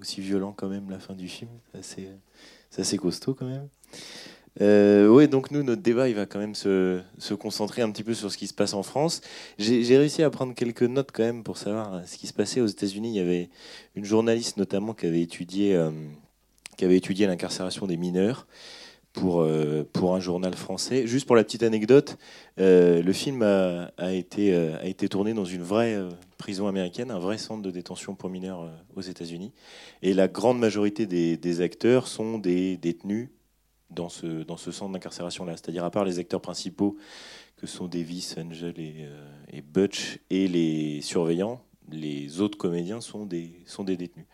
aussi violent quand même la fin du film. C'est assez, costaud quand même. Euh, oui, donc nous, notre débat, il va quand même se, se, concentrer un petit peu sur ce qui se passe en France. J'ai réussi à prendre quelques notes quand même pour savoir ce qui se passait aux États-Unis. Il y avait une journaliste notamment qui avait étudié, euh, qui avait étudié l'incarcération des mineurs pour, euh, pour un journal français. Juste pour la petite anecdote, euh, le film a, a été, euh, a été tourné dans une vraie prison américaine, un vrai centre de détention pour mineurs aux États-Unis. Et la grande majorité des, acteurs sont des détenus dans ce, centre d'incarcération-là. C'est-à-dire, à part les acteurs principaux, que sont Davis, Angel et, Butch, et les surveillants, les autres comédiens sont des détenus.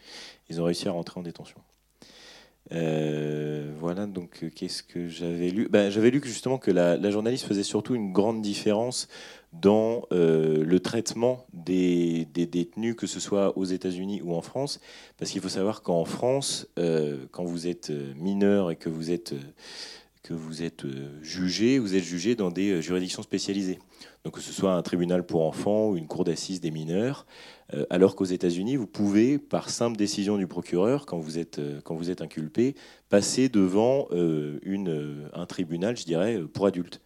Ils ont réussi à rentrer en détention. Euh, voilà, donc euh, qu'est-ce que j'avais lu? Ben, J'avais lu que justement que la, journaliste faisait surtout une grande différence dans euh, le traitement des, détenus, que ce soit aux États-Unis ou en France, parce qu'il faut savoir qu'en France, quand vous êtes mineur et que vous êtes, que vous êtes jugé, vous êtes jugé dans des juridictions spécialisées. Donc que ce soit un tribunal pour enfants ou une cour d'assises des mineurs. Euh, alors qu'aux États-Unis, vous pouvez, par simple décision du procureur, quand vous êtes, euh, inculpé, passer devant euh, un tribunal, je dirais, pour adultes.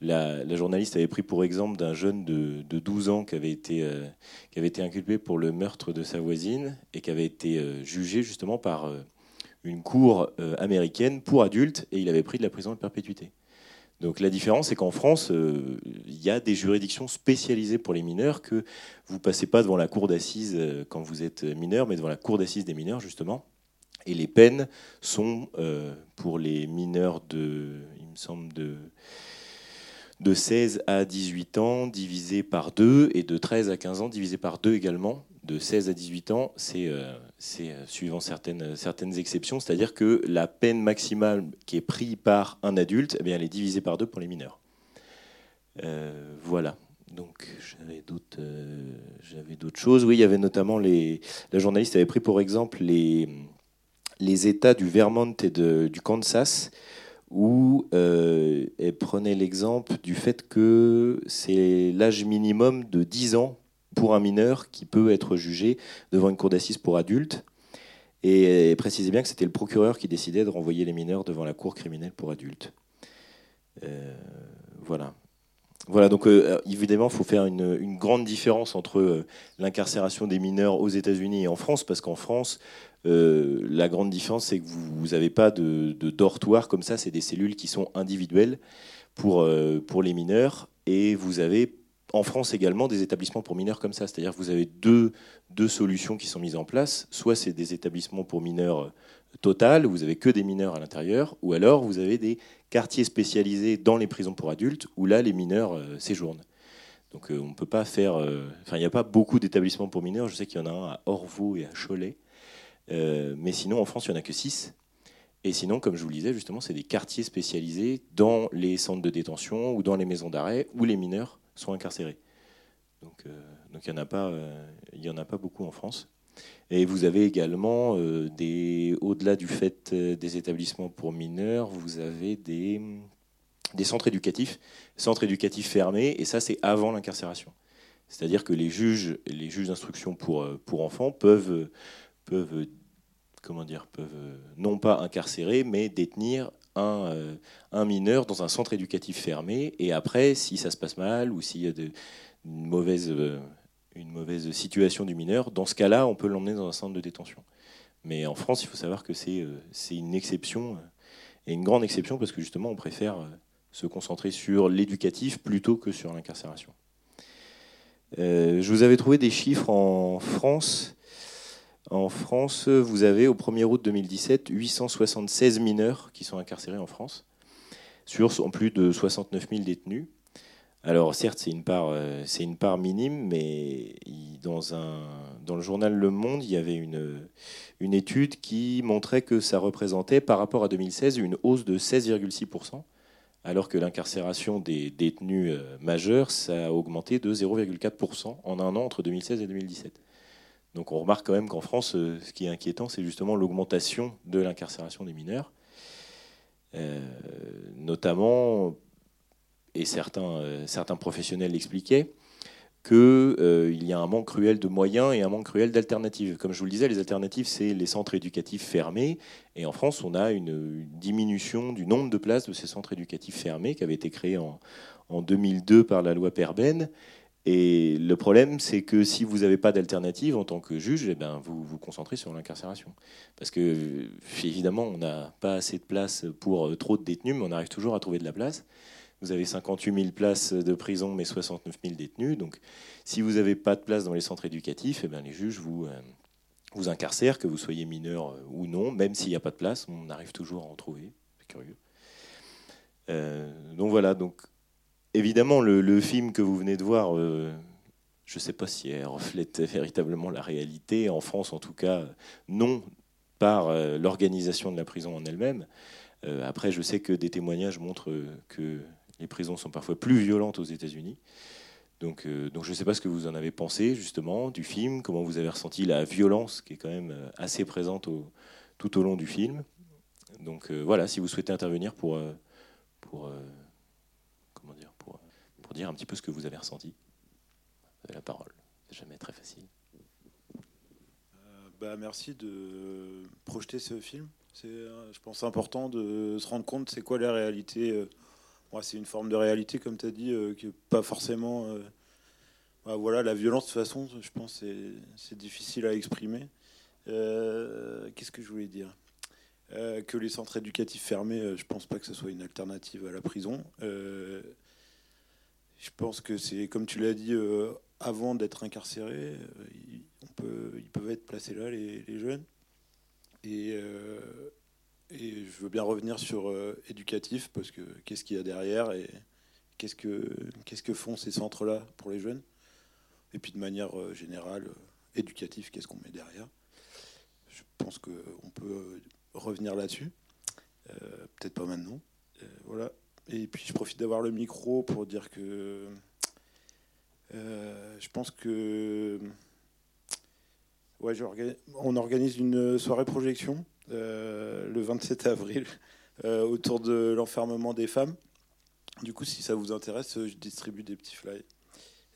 La, journaliste avait pris pour exemple d'un jeune de, 12 ans qui avait, été, qui avait été inculpé pour le meurtre de sa voisine et qui avait été jugé justement par une cour américaine pour adultes et il avait pris de la prison de perpétuité. Donc la différence, c'est qu'en France, euh, il y a des juridictions spécialisées pour les mineurs, que vous passez pas devant la cour d'assises euh, quand vous êtes mineur, mais devant la cour d'assises des mineurs, justement. Et les peines sont, euh, pour les mineurs de, il me semble, de, de 16 à 18 ans, divisé par 2, et de 13 à 15 ans, divisé par 2 également de 16 à 18 ans, c'est euh, euh, suivant certaines, certaines exceptions, c'est-à-dire que la peine maximale qui est prise par un adulte, eh bien, elle est divisée par deux pour les mineurs. Euh, voilà. Donc j'avais d'autres, choses. Oui, il y avait notamment les. La journaliste avait pris pour exemple les, États du Vermont et du Kansas, où elle prenait l'exemple du fait que c'est l'âge minimum de 10 ans pour un mineur qui peut être jugé devant une cour d'assises pour adultes. Et précisez bien que c'était le procureur qui décidait de renvoyer les mineurs devant la cour criminelle pour adultes. Euh, voilà. Voilà, donc euh, évidemment, il faut faire une, grande différence entre euh, l'incarcération des mineurs aux États-Unis et en France, parce qu'en France, la grande différence, c'est que vous n'avez pas de, de, dortoir comme ça, c'est des cellules qui sont individuelles pour, pour les mineurs, et vous avez en France également des établissements pour mineurs comme ça. C'est-à-dire que vous avez deux, deux solutions qui sont mises en place. Soit c'est des établissements pour mineurs euh, total, où vous avez que des mineurs à l'intérieur, ou alors vous avez des quartiers spécialisés dans les prisons pour adultes, où là les mineurs euh, séjournent. Donc euh, on ne peut pas faire... Enfin, il n'y a pas beaucoup d'établissements pour mineurs. Je sais qu'il y en a un à Orvaux et à Cholet. mais sinon, en France, il n'y en a que six. Et sinon, comme je vous le disais, justement, c'est des quartiers spécialisés dans les centres de détention ou dans les maisons d'arrêt où les mineurs sont incarcérés. Donc, euh, il n'y en, a pas, euh, en a pas beaucoup en France. Et vous avez également, euh, des, au-delà du fait des établissements pour mineurs, vous avez des, centres éducatifs, centres éducatifs fermés, et ça c'est avant l'incarcération. C'est-à-dire que les juges, les juges d'instruction pour, enfants peuvent, peuvent, dire, peuvent non pas incarcérer, mais détenir un, euh, un, mineur dans un centre éducatif fermé. Et après, si ça se passe mal ou s'il y a de, une, mauvaise, euh, une mauvaise situation du mineur, dans ce cas-là, on peut l'emmener dans un centre de détention. Mais en France, il faut savoir que c'est euh, une exception, et une grande exception, parce que justement, on préfère se concentrer sur l'éducatif plutôt que sur l'incarcération. je vous avais trouvé des chiffres en France en France, vous avez au 1er août 2017 876 mineurs qui sont incarcérés en France, sur plus de 69 000 détenus. Alors certes, c'est une part, euh, c'est une part minime, mais dans, un, dans le journal Le Monde, il y avait une, une étude qui montrait que ça représentait, par rapport à 2016, une hausse de 16,6%, alors que l'incarcération des détenus euh, majeurs, ça a augmenté de 0,4% en un an entre 2016 et 2017. Donc on remarque quand même qu'en France, euh, ce qui est inquiétant, c'est justement l'augmentation de l'incarcération des mineurs. Euh, notamment, et certains, euh, professionnels l'expliquaient, qu'il y a un manque cruel de moyens et un manque cruel d'alternatives. Comme je vous le disais, les alternatives, c'est les centres éducatifs fermés. Et en France, on a une, diminution du nombre de places de ces centres éducatifs fermés qui avaient été créés en, en 2002 par la loi Perben et le problème, c'est que si vous n'avez pas d'alternative en tant que juge, eh ben, vous vous concentrez sur l'incarcération. Parce que, évidemment, on n'a pas assez de place pour euh, trop de détenus, mais on arrive toujours à trouver de la place. Vous avez 58 000 places de prison, mais 69 000 détenus. Donc, si vous n'avez pas de place dans les centres éducatifs, eh ben, les juges vous, euh, vous incarcèrent, que vous soyez mineur euh, ou non. Même s'il n'y a pas de place, on arrive toujours à en trouver. C'est curieux. donc voilà, donc évidemment, le, film que vous venez de voir, euh, je ne sais pas si elle reflète véritablement la réalité. En France, en tout cas, non, par euh, l'organisation de la prison en elle-même. Euh, après, je sais que des témoignages montrent que les prisons sont parfois plus violentes aux États-Unis. Donc, je ne sais pas ce que vous en avez pensé justement du film, comment vous avez ressenti la violence qui est quand même assez présente tout au long du film. Donc voilà, si vous souhaitez intervenir pour, pour dire un petit peu ce que vous avez ressenti. Vous avez la parole. C'est jamais très facile. Euh, bah, merci de projeter ce film. C'est, euh, je pense, important de se rendre compte c'est quoi la réalité. Euh, moi, c'est une forme de réalité, comme tu as dit, qui n'est pas forcément. Bah, voilà, la violence, de toute façon, je pense, c'est, c'est difficile à exprimer. qu'est-ce que je voulais dire? Que les centres éducatifs fermés, je pense pas que ce soit une alternative à la prison. Je pense que c'est, comme tu l'as dit, euh, avant d'être incarcérés, euh, ils peuvent être placés là, les, jeunes. Et, euh, et, je veux bien revenir sur éducatif, parce que qu'est-ce qu'il y a derrière et qu'est-ce que, qu'est-ce que font ces centres-là pour les jeunes Et puis de manière générale, éducatif, qu'est-ce qu'on met derrière Je pense qu'on peut revenir là-dessus. peut-être pas maintenant. voilà. Et puis je profite d'avoir le micro pour dire que euh, je pense que on organise une soirée projection euh, le 27 avril euh, autour de l'enfermement des femmes. Du coup, si ça vous intéresse, je distribue des petits flyers.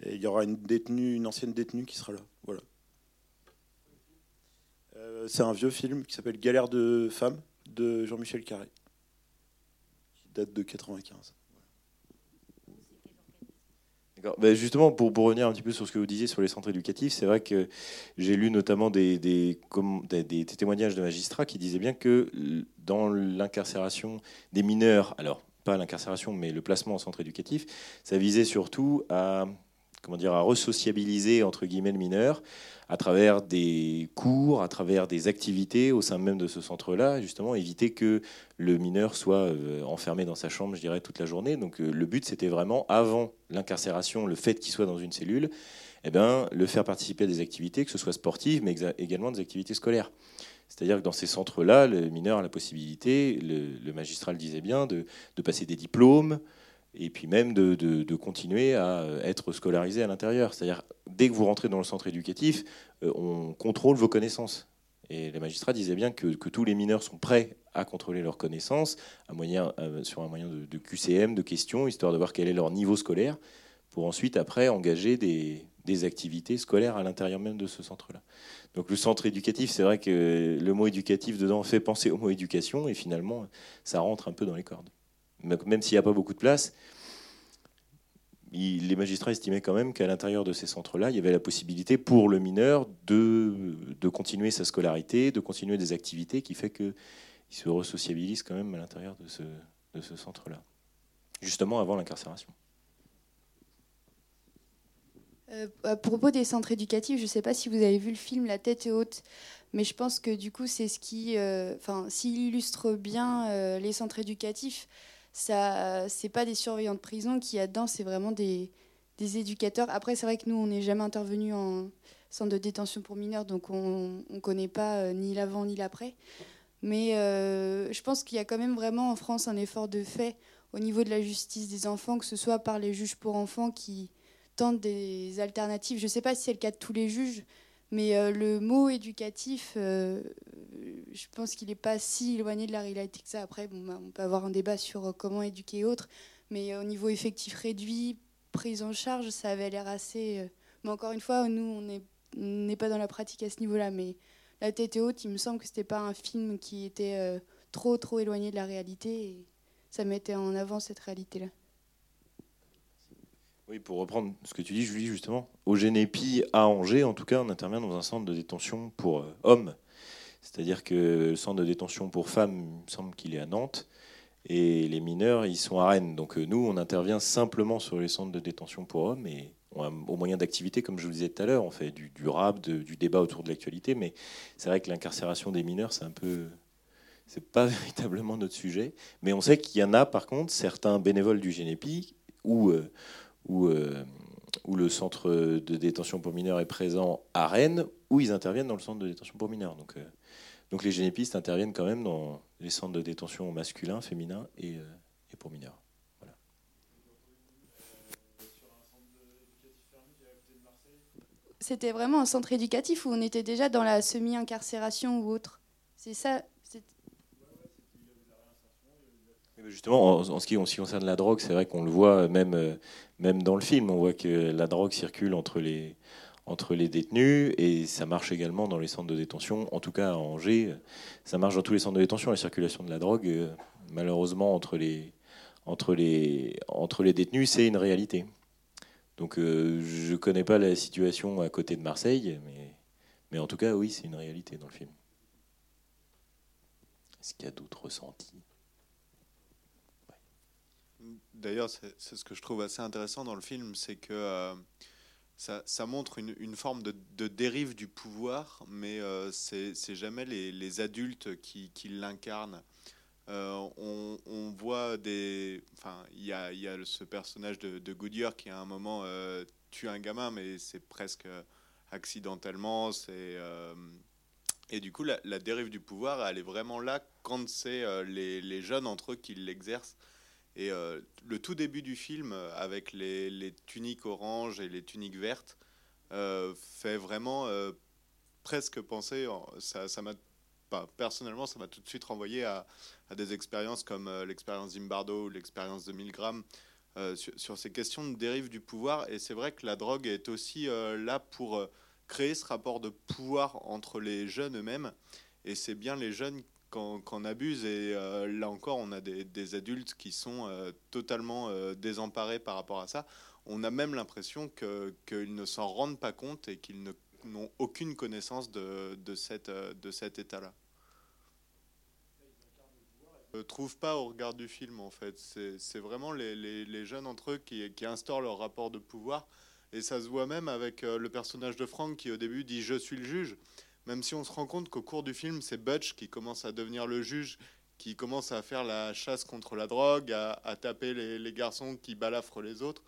Et il y aura une détenue, une ancienne détenue qui sera là. Voilà. c'est un vieux film qui s'appelle Galère de femmes de Jean-Michel Carré date de 95. Ben justement, pour, pour, revenir un petit peu sur ce que vous disiez sur les centres éducatifs, c'est vrai que j'ai lu notamment des, des, des, témoignages de magistrats qui disaient bien que dans l'incarcération des mineurs, alors pas l'incarcération, mais le placement en centre éducatif, ça visait surtout à comment dire, à resociabiliser entre guillemets le mineur à travers des cours, à travers des activités au sein même de ce centre-là, justement éviter que le mineur soit euh, enfermé dans sa chambre, je dirais, toute la journée. Donc euh, le but, c'était vraiment, avant l'incarcération, le fait qu'il soit dans une cellule, eh ben, le faire participer à des activités, que ce soit sportives, mais également des activités scolaires. C'est-à-dire que dans ces centres-là, le mineur a la possibilité, le, magistrat le disait bien, de passer des diplômes, et puis même de, continuer à être scolarisé à l'intérieur. C'est-à-dire, dès que vous rentrez dans le centre éducatif, euh, on contrôle vos connaissances. Et les magistrats disaient bien que, tous les mineurs sont prêts à contrôler leurs connaissances sur un moyen de, QCM, de questions, histoire de voir quel est leur niveau scolaire, pour ensuite, après, engager des activités scolaires à l'intérieur même de ce centre-là. Donc le centre éducatif, c'est vrai que le mot éducatif dedans fait penser au mot éducation, et finalement, ça rentre un peu dans les cordes même s'il n'y a pas beaucoup de place, les magistrats estimaient quand même qu'à l'intérieur de ces centres-là, il y avait la possibilité pour le mineur de, de, continuer sa scolarité, de continuer des activités qui fait qu'il se resociabilise quand même à l'intérieur de ce, de ce centre-là, justement avant l'incarcération. Euh, à propos des centres éducatifs, je ne sais pas si vous avez vu le film La tête est haute, mais je pense que du coup, c'est ce qui, euh, s'il illustre bien euh, les centres éducatifs, ça, c'est pas des surveillants de prison qui y a dedans, c'est vraiment des, des éducateurs. Après, c'est vrai que nous, on n'est jamais intervenu en centre de détention pour mineurs, donc on ne connaît pas euh, ni l'avant ni l'après. Mais euh, je pense qu'il y a quand même vraiment en France un effort de fait au niveau de la justice des enfants, que ce soit par les juges pour enfants qui tentent des alternatives. Je ne sais pas si c'est le cas de tous les juges, mais euh, le mot éducatif, euh, je pense qu'il n'est pas si éloigné de la réalité que ça. Après, bah, on peut avoir un débat sur euh, comment éduquer autres, mais au niveau effectif réduit, prise en charge, ça avait l'air assez Mais encore une fois, nous, on n'est pas dans la pratique à ce niveau-là. Mais La tête est haute, il me semble que c'était pas un film qui était trop, trop éloigné de la réalité. Et ça mettait en avant cette réalité-là. Oui, pour reprendre ce que tu dis, Julie, justement, au Génépi à Angers, en tout cas, on intervient dans un centre de détention pour euh, hommes. C'est-à-dire que le centre de détention pour femmes, il me semble qu'il est à Nantes, et les mineurs, ils sont à Rennes. Donc euh, nous, on intervient simplement sur les centres de détention pour hommes, et on a, au moyen d'activité, comme je vous disais tout à l'heure, on fait du, rap, du débat autour de l'actualité, mais c'est vrai que l'incarcération des mineurs, c'est un peu... C'est pas véritablement notre sujet, mais on sait qu'il y en a par contre certains bénévoles du Génépi ou où, euh, où le centre de détention pour mineurs est présent à Rennes, où ils interviennent dans le centre de détention pour mineurs. Donc, euh, donc les génépistes interviennent quand même dans les centres de détention masculins, féminins et, euh, et pour mineurs. C'était vraiment un centre éducatif où on était déjà dans la semi-incarcération ou autre. C'est ça. c'est- Et ben Justement, en, ce qui, concerne la drogue, c'est vrai qu'on le voit même, euh, même dans le film. On voit que la drogue circule entre les, détenus et ça marche également dans les centres de détention. En tout cas, à Angers, ça marche dans tous les centres de détention. La circulation de la drogue, euh, malheureusement, entre les détenus, c'est une réalité. Donc, euh, je ne connais pas la situation à côté de Marseille, mais, mais en tout cas, oui, c'est une réalité dans le film. Est-ce qu'il y a d'autres ressentis? D'ailleurs, c'est ce que je trouve assez intéressant dans le film, c'est que euh, ça, montre une, forme de, dérive du pouvoir, mais euh, c'est jamais les, adultes qui, l'incarnent. Euh, on, voit des. Enfin, il y a, ce personnage de, Goodyear qui, à un moment, euh, tue un gamin, mais c'est presque accidentellement. Et du coup, la, dérive du pouvoir, elle est vraiment là quand c'est les jeunes entre eux qui l'exercent. Et euh, le tout début du film, euh, avec les, les tuniques oranges et les tuniques vertes, euh, fait vraiment presque penser. en- ça, ça m'a, personnellement, ça m'a tout de suite renvoyé à, des expériences comme l'expérience Zimbardo ou l'expérience de Milgram sur, sur ces questions de dérive du pouvoir. Et c'est vrai que la drogue est aussi là pour créer ce rapport de pouvoir entre les jeunes eux-mêmes. Et c'est bien les jeunes qu'en qu'en abusent. Et euh, là encore, on a des, adultes qui sont euh, totalement euh, désemparés par rapport à ça. On a même l'impression qu'ils ne s'en rendent pas compte et qu'ils n'ont aucune connaissance de, cet état-là. Je trouve pas au regard du film, en fait. C'est vraiment les, jeunes entre eux qui, qui instaurent leur rapport de pouvoir. Et ça se voit même avec le personnage de Frank qui, au début, dit « je suis le juge ». Même si on se rend compte qu'au cours du film, c'est Butch qui commence à devenir le juge, qui commence à faire la chasse contre la drogue, à, taper les, garçons qui balafrent les autres.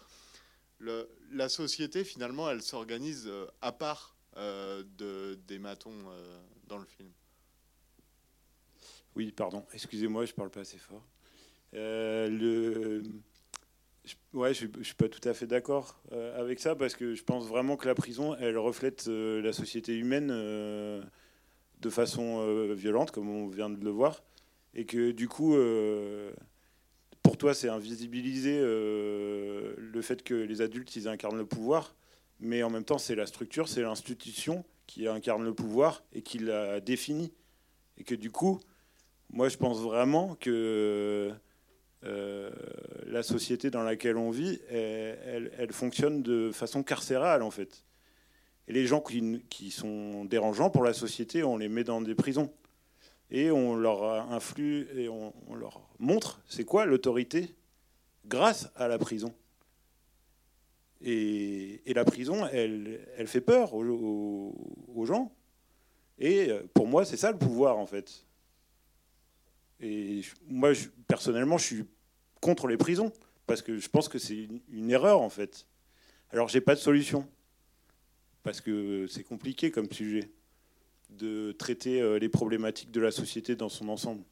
La société, finalement, elle s'organise euh, à part euh, de, des matons euh, dans le film. Oui, pardon, excusez-moi, je parle pas assez fort. Le... Ouais, je ne suis pas tout à fait d'accord euh, avec ça parce que je pense vraiment que la prison, elle reflète euh, la société humaine euh, de façon violente, comme on vient de le voir, et que du coup, pour toi, c'est invisibiliser le fait que les adultes, ils incarnent le pouvoir, mais en même temps, c'est la structure, c'est l'institution qui incarne le pouvoir et qui la définit. Et que du coup, moi, je pense vraiment que euh, la société dans laquelle on vit, elle, fonctionne de façon carcérale, en fait. Et les gens qui, sont dérangeants pour la société, on les met dans des prisons. Et on leur influe et on, leur montre c'est quoi l'autorité grâce à la prison. Et, la prison, elle, fait peur aux, gens. Et pour moi, c'est ça le pouvoir, en fait. Et moi, personnellement, je suis contre les prisons parce que je pense que c'est une, erreur en fait. Alors, j'ai pas de solution parce que c'est compliqué comme sujet de traiter euh, les problématiques de la société dans son ensemble.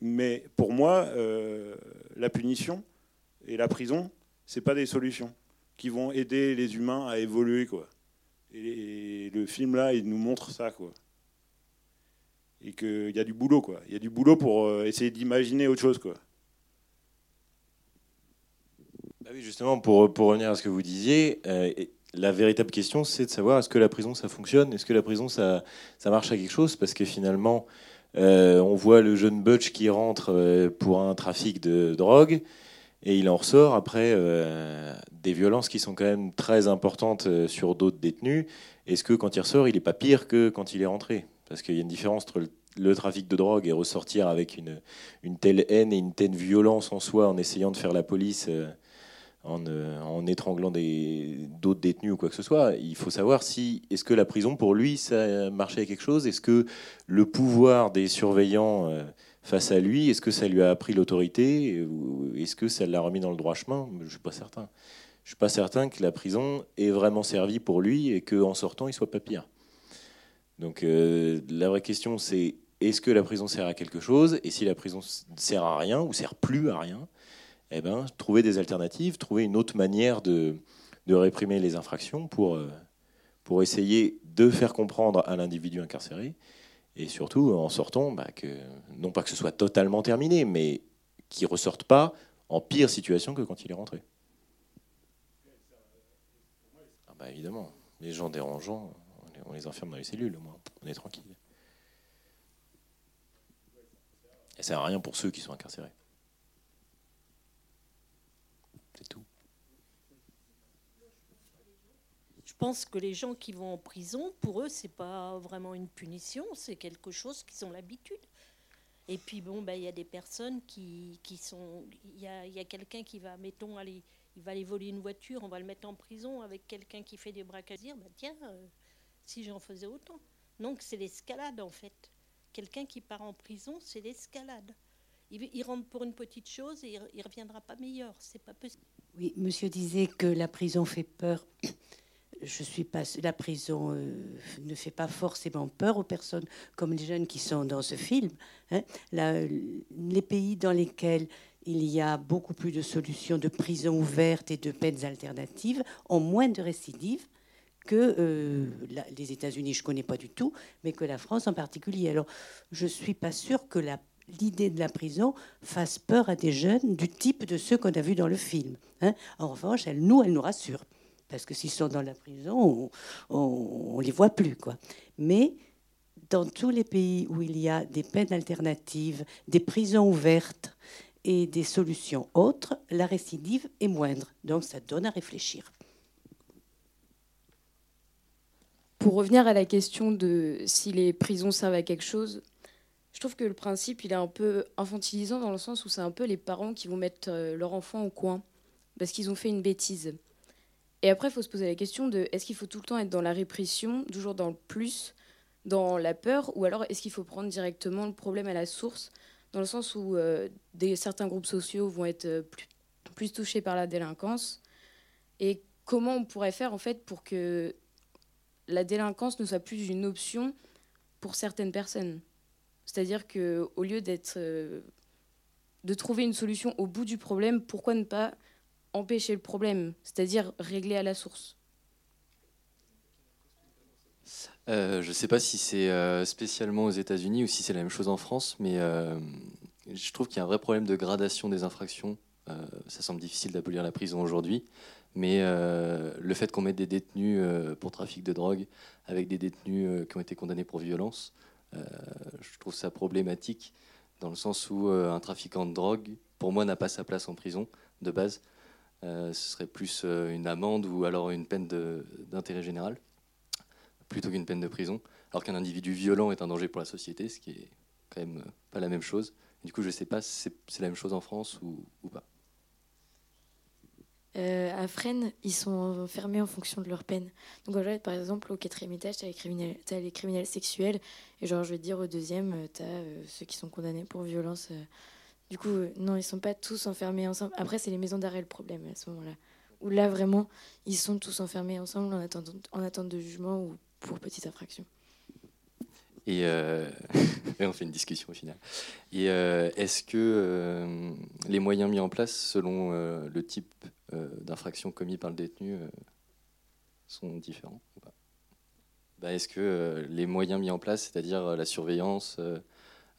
Mais pour moi, euh, la punition et la prison, c'est pas des solutions qui vont aider les humains à évoluer quoi. Et, et le film là, il nous montre ça quoi et qu'il y a du boulot, quoi. Il y a du boulot pour euh, essayer d'imaginer autre chose, quoi. Bah oui, justement, pour, pour revenir à ce que vous disiez, euh, la véritable question, c'est de savoir est-ce que la prison, ça fonctionne? Est-ce que la prison, ça, ça marche à quelque chose? Parce que finalement, on voit le jeune Butch qui rentre pour un trafic de drogue et il en ressort après des violences qui sont quand même très importantes sur d'autres détenus. Est-ce que quand il ressort, il n'est pas pire que quand il est rentré? Parce qu'il y a une différence entre le, trafic de drogue et ressortir avec une, une, telle haine et une telle violence en soi en essayant de faire la police euh, en, étranglant d'autres détenus ou quoi que ce soit. Il faut savoir si est-ce que la prison pour lui ça marchait à quelque chose? Est-ce que le pouvoir des surveillants euh, face à lui, est-ce que ça lui a appris l'autorité est-ce que ça l'a remis dans le droit chemin? Je suis pas certain. Je suis pas certain que la prison ait vraiment servi pour lui et qu'en sortant il soit pas pire. Donc euh, la vraie question c'est est-ce que la prison sert à quelque chose? Et si la prison sert à rien ou sert plus à rien eh ben, trouver des alternatives, trouver une autre manière de, réprimer les infractions pour, euh, pour essayer de faire comprendre à l'individu incarcéré, et surtout en sortant, bah, non pas que ce soit totalement terminé, mais qu'il ne ressorte pas en pire situation que quand il est rentré. Ah bah évidemment, les gens dérangeants, on les enferme dans les cellules, au moins, on est tranquille. Et ça sert à rien pour ceux qui sont incarcérés. Je pense que les gens qui vont en prison, pour eux, c'est pas vraiment une punition, c'est quelque chose qu'ils ont l'habitude. Et puis bon, ben, il y a des personnes qui, sont. Il y a, quelqu'un qui va, mettons, aller, il va aller voler une voiture, on va le mettre en prison avec quelqu'un qui fait des braquages. Bah, tiens, euh, si j'en faisais autant. Donc c'est l'escalade en fait. Quelqu'un qui part en prison, c'est l'escalade. Il, il, rentre pour une petite chose et il, ne reviendra pas meilleur. C'est pas possible. Oui, monsieur disait que la prison fait peur je suis pas, la prison euh, ne fait pas forcément peur aux personnes comme les jeunes qui sont dans ce film. Hein. les pays dans lesquels il y a beaucoup plus de solutions de prison ouverte et de peines alternatives ont moins de récidives que euh, les États-Unis, je ne connais pas du tout, mais que la France en particulier. Alors, je ne suis pas sûre que l'idée de la prison fasse peur à des jeunes du type de ceux qu'on a vus dans le film. Hein. En revanche, nous, elle nous rassure parce que s'ils sont dans la prison, on ne les voit plus. Quoi. Mais dans tous les pays où il y a des peines alternatives, des prisons ouvertes et des solutions autres, la récidive est moindre. Donc ça donne à réfléchir. Pour revenir à la question de si les prisons servent à quelque chose, je trouve que le principe il est un peu infantilisant dans le sens où c'est un peu les parents qui vont mettre euh, leur enfant au coin parce qu'ils ont fait une bêtise. Et après, il faut se poser la question de est-ce qu'il faut tout le temps être dans la répression, toujours dans le plus, dans la peur, ou alors est-ce qu'il faut prendre directement le problème à la source, dans le sens où euh, certains groupes sociaux vont être euh, plus, plus touchés par la délinquance, et comment on pourrait faire en fait pour que la délinquance ne soit plus une option pour certaines personnes? C'est-à-dire que au lieu d'être euh, de trouver une solution au bout du problème, pourquoi ne pas empêcher le problème, c'est-à-dire régler à la source euh, Je ne sais pas si c'est euh, spécialement aux États-Unis ou si c'est la même chose en France, mais euh, je trouve qu'il y a un vrai problème de gradation des infractions. ça semble difficile d'abolir la prison aujourd'hui, mais le fait qu'on mette des détenus pour trafic de drogue avec des détenus qui ont été condamnés pour violence, je trouve ça problématique dans le sens où un trafiquant de drogue, pour moi, n'a pas sa place en prison de base. Euh, ce serait plus euh, une amende ou alors une peine d'intérêt général, plutôt qu'une peine de prison. Alors qu'un individu violent est un danger pour la société, ce qui est quand même euh, pas la même chose. Du coup, je ne sais pas si c'est la même chose en France ou, pas. à Fresnes, ils sont fermés en fonction de leur peine. Donc, en par exemple, au quatrième étage, tu as, les criminels sexuels. Et genre, je vais dire, au deuxième, tu as ceux qui sont condamnés pour violence du coup, euh, non, ils sont pas tous enfermés ensemble. Après, c'est les maisons d'arrêt le problème à ce moment-là. Où là, vraiment, ils sont tous enfermés ensemble en attente, en attente de jugement ou pour petite infraction. Et, euh, on fait une discussion au final. Et euh, est-ce que les moyens mis en place, selon le type d'infraction commis par le détenu, sont différents bah, Est-ce que les moyens mis en place, c'est-à-dire la surveillance,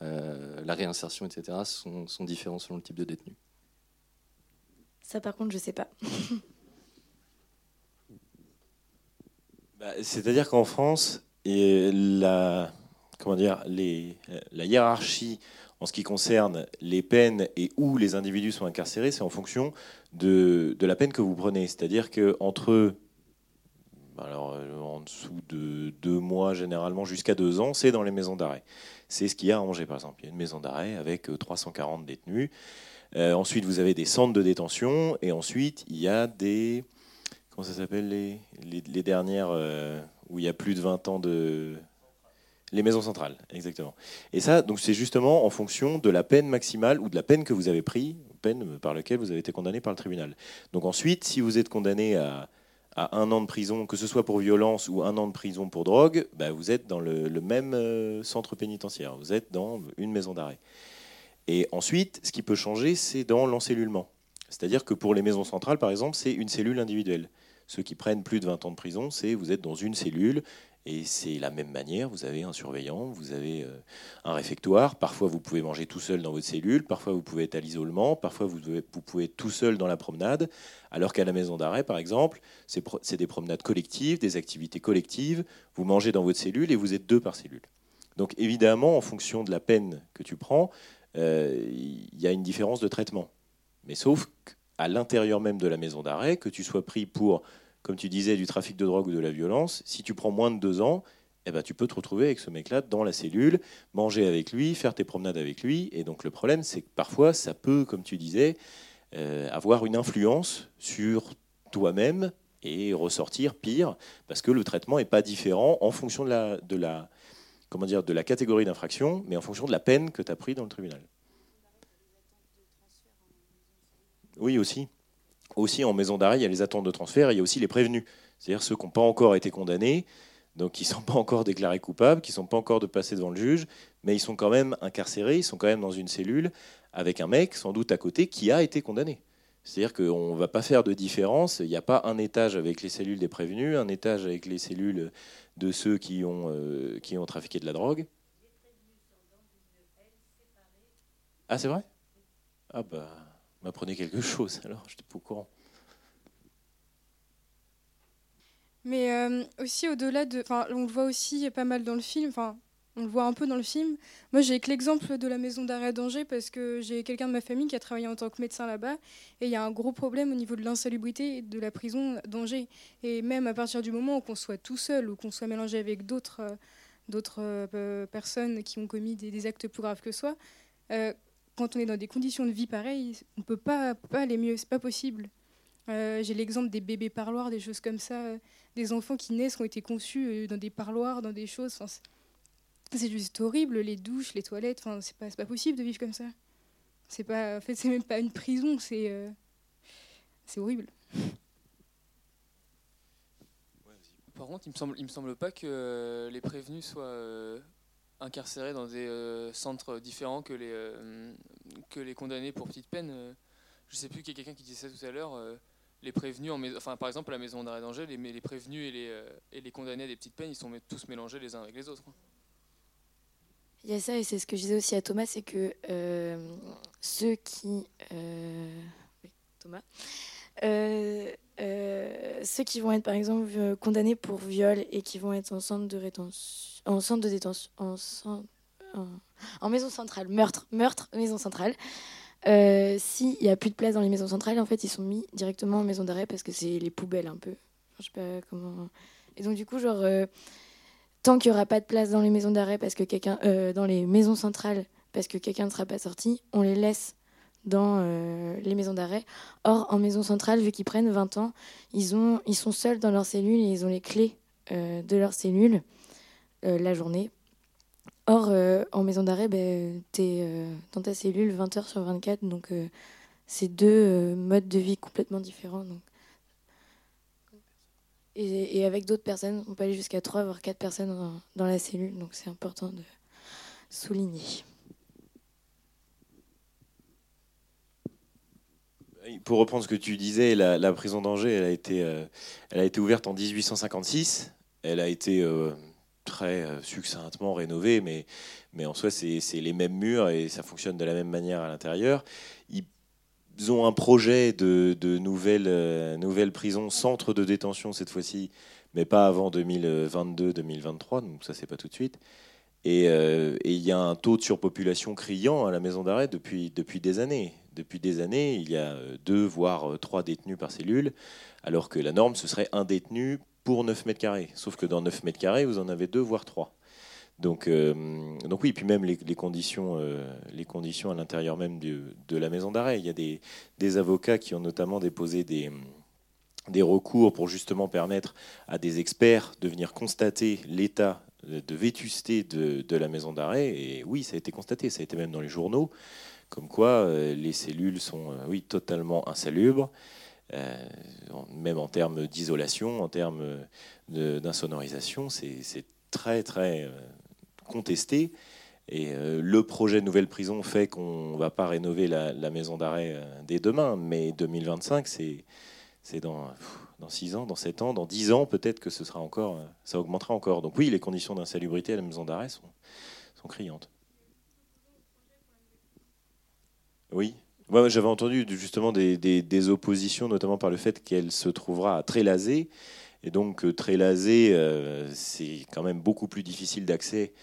la réinsertion, etc., sont, sont, différents selon le type de détenu. Ça, par contre, je ne sais pas. Bah, c'est-à-dire qu'en France, et la, comment dire, les, la hiérarchie en ce qui concerne les peines et où les individus sont incarcérés, c'est en fonction de, de, la peine que vous prenez. C'est-à-dire qu'entre alors, euh, en dessous de deux mois généralement jusqu'à deux ans, c'est dans les maisons d'arrêt. C'est ce qu'il y a à Angers par exemple. Il y a une maison d'arrêt avec 340 euh, détenus. Euh, ensuite, vous avez des centres de détention et ensuite il y a des comment ça s'appelle les, les, dernières où il y a plus de 20 ans de les maisons centrales, exactement. Et ça, donc c'est justement en fonction de la peine maximale ou de la peine que vous avez pris, peine par laquelle vous avez été condamné par le tribunal. Donc ensuite, si vous êtes condamné à à un an de prison, que ce soit pour violence ou un an de prison pour drogue, bah, vous êtes dans le, même euh, centre pénitentiaire, vous êtes dans une maison d'arrêt. Et ensuite, ce qui peut changer, c'est dans l'encellulement. C'est-à-dire que pour les maisons centrales, par exemple, c'est une cellule individuelle. Ceux qui prennent plus de 20 ans de prison, c'est vous êtes dans une cellule et c'est la même manière, vous avez un surveillant, vous avez euh, un réfectoire, parfois vous pouvez manger tout seul dans votre cellule, parfois vous pouvez être à l'isolement, parfois vous pouvez, être tout seul dans la promenade, alors qu'à la maison d'arrêt, par exemple, c'est des promenades collectives, des activités collectives, vous mangez dans votre cellule et vous êtes deux par cellule. Donc évidemment, en fonction de la peine que tu prends, euh, il y a une différence de traitement. Mais sauf qu'à l'intérieur même de la maison d'arrêt, que tu sois pris pour comme tu disais, du trafic de drogue ou de la violence, si tu prends moins de deux ans, eh ben, tu peux te retrouver avec ce mec-là dans la cellule, manger avec lui, faire tes promenades avec lui. Et donc le problème, c'est que parfois, ça peut, comme tu disais, euh, avoir une influence sur toi-même et ressortir pire, parce que le traitement n'est pas différent en fonction de la, comment dire, de la catégorie d'infraction, mais en fonction de la peine que tu as pris dans le tribunal. Oui, aussi aussi en maison d'arrêt, il y a les attentes de transfert et il y a aussi les prévenus, c'est-à-dire ceux qui n'ont pas encore été condamnés, donc qui ne sont pas encore déclarés coupables, qui ne sont pas encore de passer devant le juge, mais ils sont quand même incarcérés, ils sont quand même dans une cellule avec un mec, sans doute à côté, qui a été condamné. C'est-à-dire qu'on ne va pas faire de différence, il n'y a pas un étage avec les cellules des prévenus, un étage avec les cellules de ceux qui ont, euh, qui ont trafiqué de la drogue. Ah, c'est vrai? Ah bah m'apprenez quelque chose, alors je n'étais pas au courant. Mais euh, aussi au-delà de, on le voit aussi pas mal dans le film. Enfin, on le voit un peu dans le film. Moi, j'ai que l'exemple de la maison d'arrêt d'Angers parce que j'ai quelqu'un de ma famille qui a travaillé en tant que médecin là-bas et il y a un gros problème au niveau de l'insalubrité de la prison d'Angers. Et même à partir du moment où qu'on soit tout seul ou qu'on soit mélangé avec d'autres euh, euh, personnes qui ont commis des, actes plus graves que soi, quand on est dans des conditions de vie pareilles, on peut pas, pas aller mieux, c'est pas possible. Euh, j'ai l'exemple des bébés parloirs, des choses comme ça, euh, des enfants qui naissent, qui ont été conçus euh, dans des parloirs, dans des choses. c'est juste horrible, les douches, les toilettes. C'est pas, pas possible de vivre comme ça. C'est pas, en fait, c'est même pas une prison, c'est, horrible. Par contre, il me il me semble pas que les prévenus soient incarcérés dans des euh, centres différents que les, euh, que les condamnés pour petite peine. Euh, je sais plus qu'il y a quelqu'un qui disait ça tout à l'heure. les prévenus, en enfin, par exemple, à la maison d'arrêt d'Angers, les, les, prévenus et les, et les condamnés à des petites peines, ils sont tous mélangés les uns avec les autres. Il y a ça, et c'est ce que je disais aussi à Thomas, c'est que ceux qui. Thomas. Ceux qui vont être par exemple condamnés pour viol et qui vont être en centre de détention, en, maison centrale, meurtre, meurtre, maison centrale. Euh, S'il n'y a plus de place dans les maisons centrales, en fait, ils sont mis directement en maison d'arrêt parce que c'est les poubelles un peu. Je sais pas comment. Et donc, du coup, genre, euh, tant qu'il n'y aura pas de place dans les maisons d'arrêt parce que quelqu'un. Euh, dans les maisons centrales parce que quelqu'un ne sera pas sorti, on les laisse dans euh, les maisons d'arrêt. Or, en maison centrale, vu qu'ils prennent 20 ans, ils, ont, ils sont seuls dans leur cellule et ils ont les clés de leur cellule. Euh, la journée. Or, euh, en maison d'arrêt, ben, tu es euh, dans ta cellule 20 heures sur 24, donc c'est deux modes de vie complètement différents. Et, avec d'autres personnes, on peut aller jusqu'à 3 voire 4 personnes dans, la cellule, donc c'est important de souligner. Pour reprendre ce que tu disais, la, prison d'Angers, elle, a été, elle a été ouverte en 1856. Elle a été très euh, succinctement rénové, mais, mais en soi, c'est les mêmes murs et ça fonctionne de la même manière à l'intérieur. ils ont un projet de, de nouvelle, euh, nouvelle prison, centre de détention cette fois-ci, mais pas avant 2022-2023, donc ça c'est pas tout de suite. Et euh, et il y a un taux de surpopulation criant à la maison d'arrêt depuis, depuis des années. Depuis des années, il y a euh, deux, voire euh, trois détenus par cellule, alors que la norme, ce serait un détenu pour 9 mètres carrés. Sauf que dans 9 mètres carrés, vous en avez deux, voire trois. Donc, euh, donc oui, puis même les, euh, conditions à l'intérieur même de la maison d'arrêt. Il y a des, avocats qui ont notamment déposé des, des recours pour justement permettre à des experts de venir constater l'état de vétusté de, de la maison d'arrêt. Et oui, ça a été constaté, ça a été même dans les journaux, comme quoi euh, les cellules sont euh, oui, totalement insalubres, euh, même en termes d'isolation, en termes d'insonorisation, c'est très très contesté. Et le projet Nouvelle Prison fait qu'on ne va pas rénover la, maison d'arrêt dès demain, mais 2025, c'est dans, dans 6 ans, dans 7 ans, dans 10 ans, peut-être que ce sera encore, ça augmentera encore. Donc oui, les conditions d'insalubrité à la maison d'arrêt sont criantes. Oui. J'avais entendu justement des oppositions, notamment par le fait qu'elle se trouvera à Trélazé. Et donc, euh, Trélazé, euh, c'est quand même beaucoup plus difficile d'accès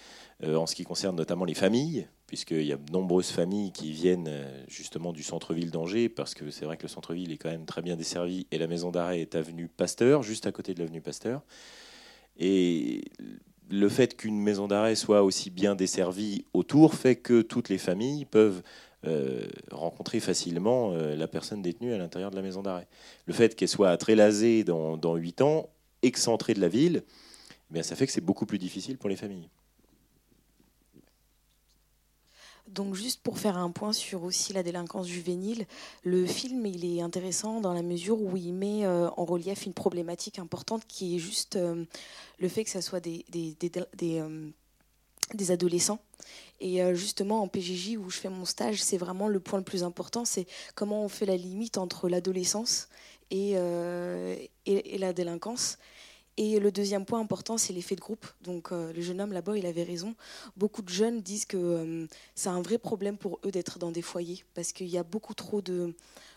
euh, en ce qui concerne notamment les familles, puisqu'il y a de nombreuses familles qui viennent euh, justement du centre-ville d'Angers, parce que c'est vrai que le centre-ville est quand même très bien desservi, et la maison d'arrêt est avenue Pasteur, juste à côté de l'avenue Pasteur. Et le fait qu'une maison d'arrêt soit aussi bien desservie autour fait que toutes les familles peuvent euh, rencontrer facilement euh, la personne détenue à l'intérieur de la maison d'arrêt. Le fait qu'elle soit à Trélazé dans, dans 8 ans, excentrée de la ville, eh ça fait que c'est beaucoup plus difficile pour les familles. Donc juste pour faire un point sur aussi la délinquance juvénile, le film il est intéressant dans la mesure où il met euh, en relief une problématique importante qui est juste le fait que ce soit des adolescents. Et euh, justement en PJJ où je fais mon stage, c'est vraiment le point le plus important, c'est comment on fait la limite entre l'adolescence et, euh, et, la délinquance. Et le deuxième point important, c'est l'effet de groupe. Donc euh, le jeune homme là-bas, il avait raison. Beaucoup de jeunes disent que c'est un vrai problème pour eux d'être dans des foyers parce qu'il y a beaucoup trop de,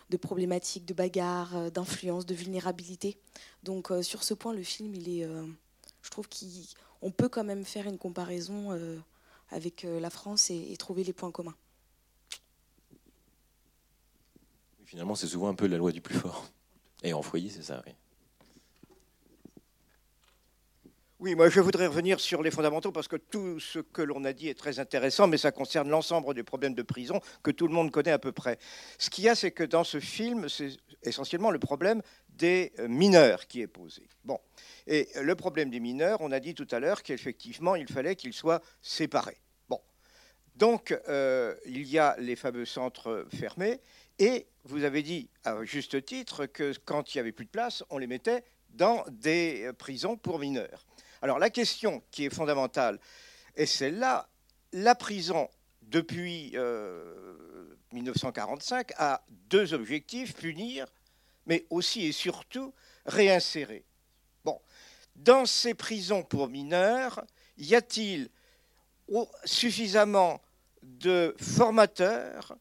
de problématiques, de bagarres, d'influence, de vulnérabilité. Donc sur ce point, le film, il est, je trouve qu'on peut quand même faire une comparaison avec euh, la France et, trouver les points communs. Finalement, c'est souvent un peu la loi du plus fort. Et en foyer, c'est ça, oui. Oui, moi je voudrais revenir sur les fondamentaux parce que tout ce que l'on a dit est très intéressant, mais ça concerne l'ensemble des problèmes de prison que tout le monde connaît à peu près. Ce qu'il y a, c'est que dans ce film, c'est essentiellement le problème des euh, mineurs qui est posé. Bon, et le problème des mineurs, on a dit tout à l'heure qu'effectivement il fallait qu'ils soient séparés. Bon, donc euh, il y a les fameux centres fermés, et vous avez dit à juste titre que quand il n'y avait plus de place, on les mettait dans des euh, prisons pour mineurs. Alors la question qui est fondamentale est celle-là. La prison, depuis euh, 1945, a deux objectifs, punir, mais aussi et surtout réinsérer. Dans ces prisons pour mineurs, y a-t-il suffisamment de formateurs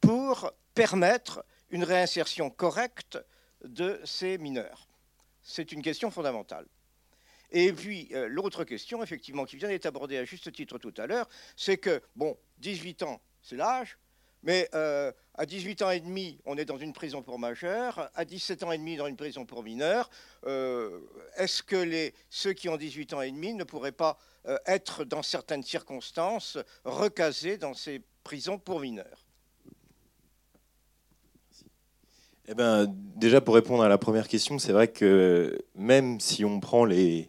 pour permettre une réinsertion correcte de ces mineurs? C'est une question fondamentale. Et puis, euh, l'autre question, effectivement, qui vient d'être abordée à juste titre tout à l'heure, c'est que, bon, 18 ans, c'est l'âge, mais euh, à 18 ans et demi, on est dans une prison pour majeurs, à 17 ans et demi, dans une prison pour mineurs. Euh, Est-ce que ceux qui ont 18 ans et demi ne pourraient pas être, dans certaines circonstances, recasés dans ces prisons pour mineurs? Eh ben, déjà, pour répondre à la première question, c'est vrai que même si on prend les,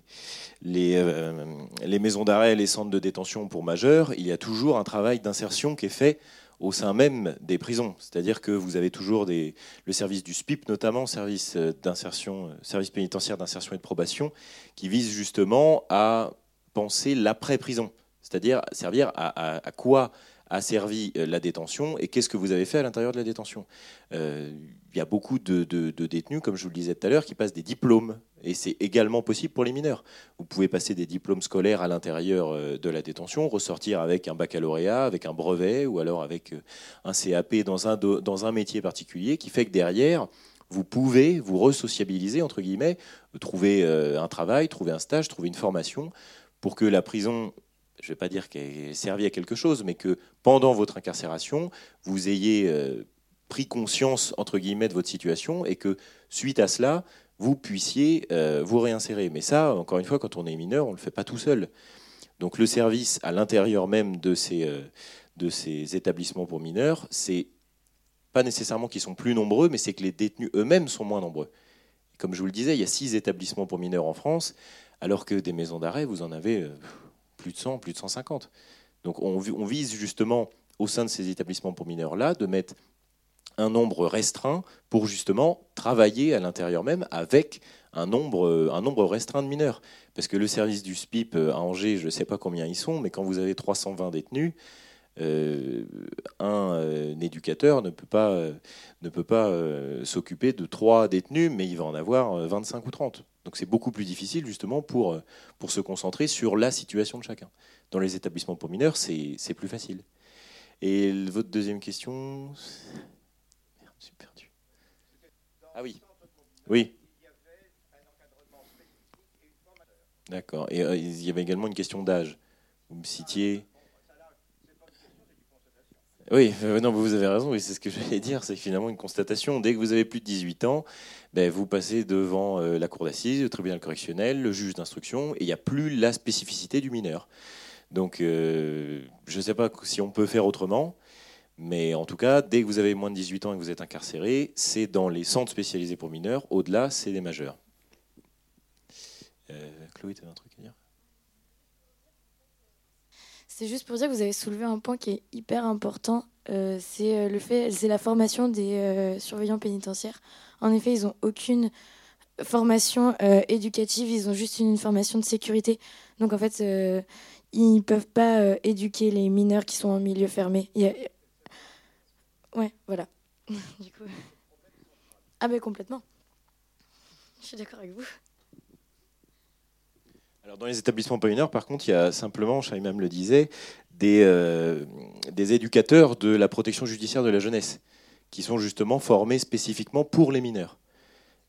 euh, maisons d'arrêt, les centres de détention pour majeurs, il y a toujours un travail d'insertion qui est fait au sein même des prisons. C'est-à-dire que vous avez toujours le service du SPIP, notamment, service, d'insertion, service pénitentiaire d'insertion et de probation, qui vise justement à penser l'après-prison. C'est-à-dire servir à quoi a servi la détention et qu'est-ce que vous avez fait à l'intérieur de la détention? Euh, il y a beaucoup de, détenus, comme je vous le disais tout à l'heure, qui passent des diplômes Et c'est également possible pour les mineurs. Vous pouvez passer des diplômes scolaires à l'intérieur euh, de la détention, ressortir avec un baccalauréat, avec un brevet ou alors avec euh, un CAP dans un, dans un métier particulier qui fait que derrière, vous pouvez vous resociabiliser, entre guillemets, trouver euh, un travail, trouver un stage, trouver une formation pour que la prison, je ne vais pas dire qu'elle ait servi à quelque chose, mais que pendant votre incarcération, vous ayez pris conscience, entre guillemets, de votre situation et que suite à cela, vous puissiez euh, vous réinsérer. Mais ça, encore une fois, quand on est mineur, on ne le fait pas tout seul. Donc le service à l'intérieur même de ces, euh, de ces établissements pour mineurs, c'est pas nécessairement qu'ils sont plus nombreux, mais c'est que les détenus eux-mêmes sont moins nombreux. Comme je vous le disais, il y a six établissements pour mineurs en France, alors que des maisons d'arrêt, vous en avez euh, plus de 100, plus de 150. Donc on, vise justement au sein de ces établissements pour mineurs-là de mettre un nombre restreint pour justement travailler à l'intérieur même avec un nombre, un restreint de mineurs. Parce que le service du SPIP euh, à Angers, je ne sais pas combien ils sont, mais quand vous avez 320 détenus, euh, un, euh, éducateur ne peut pas, ne peut pas s'occuper de trois détenus, mais il va en avoir 25 ou 30. Donc c'est beaucoup plus difficile justement pour, pour se concentrer sur la situation de chacun. Dans les établissements pour mineurs, c'est plus facile. Et votre deuxième question? Ah oui. Oui. D'accord. Et euh, il y avait également une question d'âge. Vous me citiez. Oui, euh, non, vous avez raison, oui, c'est ce que j'allais dire, c'est finalement une constatation. Dès que vous avez plus de 18 ans, ben, vous passez devant euh, la cour d'assises, le tribunal correctionnel, le juge d'instruction, et il n'y a plus la spécificité du mineur. Donc, je ne sais pas si on peut faire autrement, mais en tout cas, dès que vous avez moins de 18 ans et que vous êtes incarcéré, c'est dans les centres spécialisés pour mineurs. Au-delà, c'est les majeurs. Euh, Chloé, tu as un truc à dire? C'est juste pour dire que vous avez soulevé un point qui est hyper important. Euh, c'est euh, le fait, c'est la formation des surveillants pénitentiaires. En effet, ils n'ont aucune formation éducative, ils ont juste une formation de sécurité. Donc en fait, ils ne peuvent pas éduquer les mineurs qui sont en milieu fermé. Ouais, voilà. Ah, mais complètement. Je suis d'accord avec vous. Dans les établissements mineurs, par contre, il y a simplement, même le disait, des, euh, des éducateurs de la protection judiciaire de la jeunesse, qui sont justement formés spécifiquement pour les mineurs.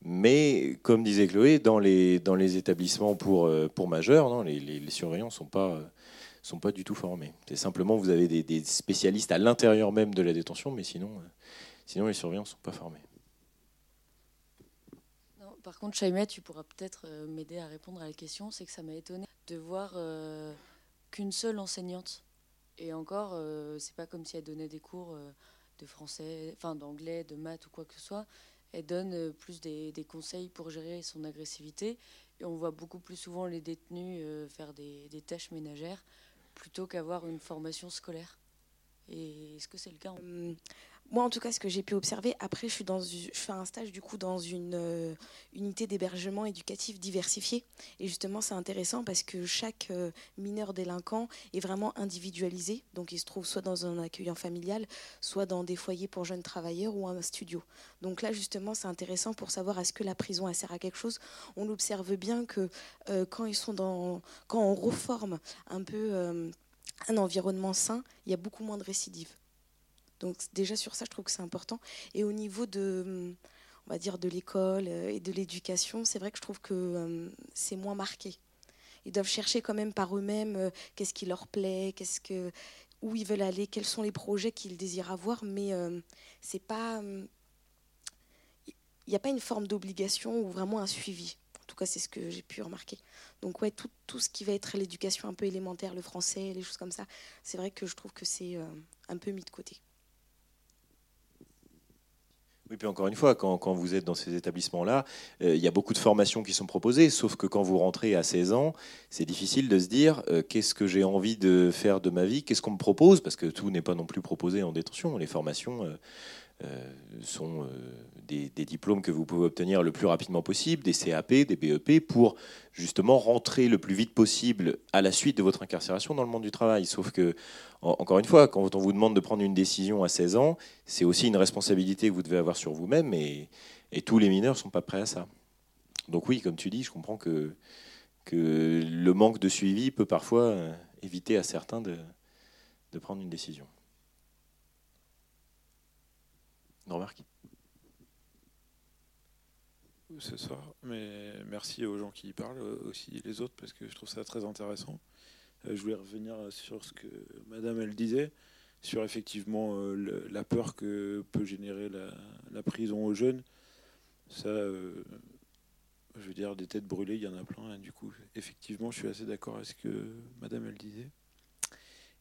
Mais, comme disait Chloé, dans les, établissements pour, euh, majeurs, les, surveillants ne sont pas du tout formés. C'est simplement vous avez des, spécialistes à l'intérieur même de la détention, mais sinon, euh, sinon les surveillants ne sont pas formés. Par contre, Chaimet, tu pourras peut-être euh, m'aider à répondre à la question. C'est que ça m'a étonné de voir euh, qu'une seule enseignante. Et encore, c'est pas comme si elle donnait des cours de français, enfin d'anglais, de maths ou quoi que ce soit. Elle donne plus des, conseils pour gérer son agressivité. Et on voit beaucoup plus souvent les détenus faire des, tâches ménagères plutôt qu'avoir une formation scolaire. Et est-ce que c'est le cas Moi, en tout cas, ce que j'ai pu observer, après, je, suis fais un stage du coup dans une euh, unité d'hébergement éducatif diversifié. Et justement, c'est intéressant parce que chaque euh, mineur délinquant est vraiment individualisé. Donc, il se trouve soit dans un accueillant familial, soit dans des foyers pour jeunes travailleurs ou un studio. Donc là, justement, c'est intéressant pour savoir est-ce que la prison elle sert à quelque chose. On observe bien que euh, quand ils sont dans, quand on reforme un peu un environnement sain, il y a beaucoup moins de récidives. Donc déjà sur ça, je trouve que c'est important. Et au niveau de, on va dire, de l'école euh, et de l'éducation, c'est vrai que je trouve que euh, c'est moins marqué. Ils doivent chercher quand même par eux-mêmes euh, qu'est-ce qui leur plaît, qu'est-ce que, où ils veulent aller, quels sont les projets qu'ils désirent avoir, mais c'est pas, il n'y a pas une forme d'obligation ou vraiment un suivi tout cas, c'est ce que j'ai pu remarquer. Donc, ouais, tout, tout ce qui va être l'éducation un peu élémentaire, le français, les choses comme ça, c'est vrai que je trouve que c'est euh, un peu mis de côté. Oui, puis encore une fois, quand, vous êtes dans ces établissements-là, euh, il y a beaucoup de formations qui sont proposées, sauf que quand vous rentrez à 16 ans, c'est difficile de se dire euh, qu'est-ce que j'ai envie de faire de ma vie, qu'est-ce qu'on me propose, parce que tout n'est pas non plus proposé en détention. Les formations, euh, sont des, diplômes que vous pouvez obtenir le plus rapidement possible, des CAP, des BEP, pour justement rentrer le plus vite possible à la suite de votre incarcération dans le monde du travail. Sauf que, encore une fois, quand on vous demande de prendre une décision à 16 ans, c'est aussi une responsabilité que vous devez avoir sur vous-même et, tous les mineurs ne sont pas prêts à ça. donc oui, comme tu dis, je comprends que, que le manque de suivi peut parfois euh, éviter à certains de, de prendre une décision. Une remarque C'est ça. Mais merci aux gens qui y parlent, euh, aussi les autres, parce que je trouve ça très intéressant. Euh, je voulais revenir sur ce que Madame elle disait, sur effectivement euh, la peur que peut générer la, prison aux jeunes. Ça, je veux dire, des têtes brûlées, il y en a plein. et du coup, effectivement, je suis assez d'accord avec ce que Madame elle disait.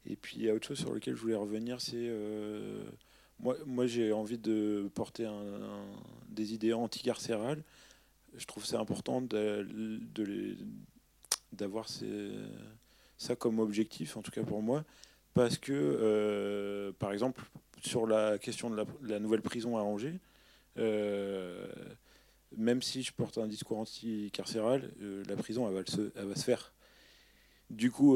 Et puis il y a autre chose sur lequel je voulais revenir, c'est moi, moi j'ai envie de porter des idées anticarcérales. Je trouve c'est important d'avoir ça comme objectif, en tout cas pour moi, parce que, euh, par exemple, sur la question de la, nouvelle prison à Angers, euh, même si je porte un discours anti-carcéral, euh, la prison, elle va, se, va se faire. Du coup,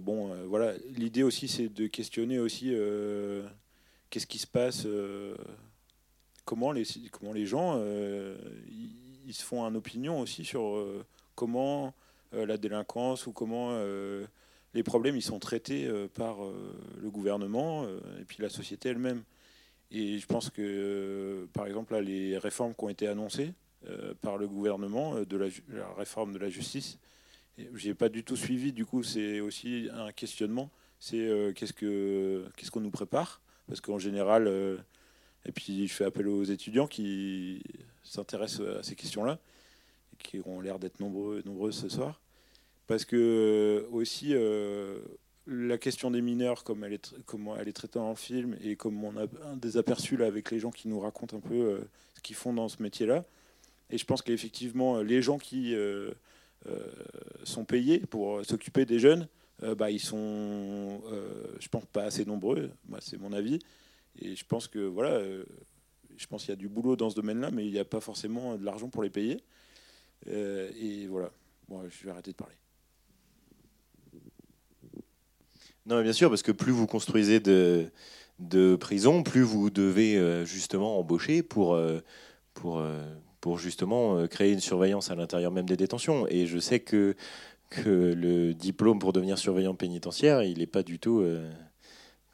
bon, voilà, l'idée aussi, c'est de questionner aussi qu'est-ce qui se passe, euh, comment les, comment les gens, euh, ils, se font une opinion aussi sur euh, comment la délinquance ou comment les problèmes ils sont traités par le gouvernement et puis la société elle-même. Et je pense que, par exemple, là, les réformes qui ont été annoncées par le gouvernement, de la, réforme de la justice, j'ai pas du tout suivi. Du coup, c'est aussi un questionnement. C'est qu'est-ce que qu'est-ce qu'on nous prépare? Parce qu'en général, euh, et puis je fais appel aux étudiants qui s'intéressent à ces questions-là, qui ont l'air d'être nombreux, nombreuses ce soir. Parce que euh, aussi euh, la question des mineurs, comme elle est, tra- comme elle est traitée le film, et comme on a un des aperçus là avec les gens qui nous racontent un peu ce qu'ils font dans ce métier-là. Et je pense qu'effectivement, les gens qui sont payés pour s'occuper des jeunes, euh, bah, ils sont, euh, je pense, pas assez nombreux. Moi, c'est mon avis. Et je pense que voilà, euh, je pense qu'il y a du boulot dans ce domaine-là, mais il n'y a pas forcément de l'argent pour les payer. Euh, et voilà. Bon, je vais arrêter de parler. Non, bien sûr, parce que plus vous construisez de, de prisons, plus vous devez justement embaucher pour, pour, pour justement créer une surveillance à l'intérieur même des détentions. Et je sais que, que le diplôme pour devenir surveillant pénitentiaire, il n'est pas du tout, euh,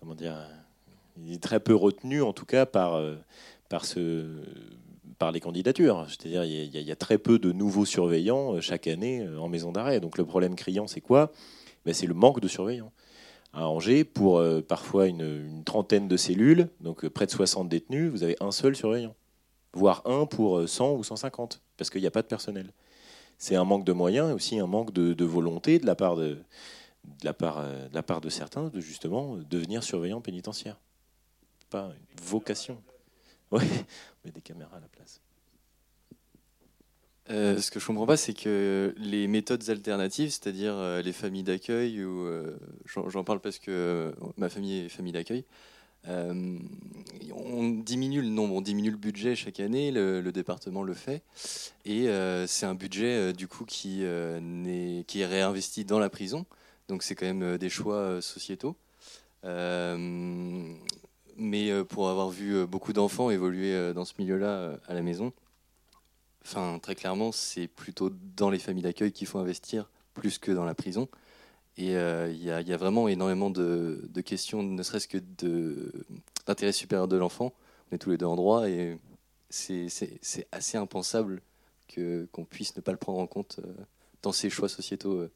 comment dire, il est très peu retenu en tout cas par, euh, par, les candidatures. C'est-à-dire il y, a- très peu de nouveaux surveillants euh, chaque année en maison d'arrêt. Donc le problème criant, c'est quoi? Ben, C'est le manque de surveillants à Angers, pour parfois une, trentaine de cellules, donc près de 60 détenus, vous avez un seul surveillant, voire un pour euh, 100 ou 150, parce qu'il n'y a pas de personnel. C'est un manque de moyens et aussi un manque de, volonté de la part euh, de la part de certains de justement euh, devenir surveillant pénitentiaire. Pas une vocation. Oui, on met des caméras à la place. Euh, ce que je comprends pas, c'est que les méthodes alternatives, c'est-à-dire les familles d'accueil, ou j'en parle parce que ma famille est famille d'accueil, euh, on diminue le nombre, on diminue le budget chaque année, le, département le fait, et euh, c'est un budget euh, du coup qui, n'est- qui est réinvesti dans la prison, donc c'est quand même des choix sociétaux. Mais pour avoir vu beaucoup d'enfants évoluer dans ce milieu-là à la maison, Enfin, très clairement, c'est plutôt dans les familles d'accueil qu'il faut investir plus que dans la prison. Et euh, il y, a- vraiment énormément de, questions, ne serait-ce que d'intérêt supérieur de l'enfant. On est tous les deux en droit et c'est assez impensable qu'on puisse ne pas le prendre en compte euh, dans ces choix sociétaux. euh.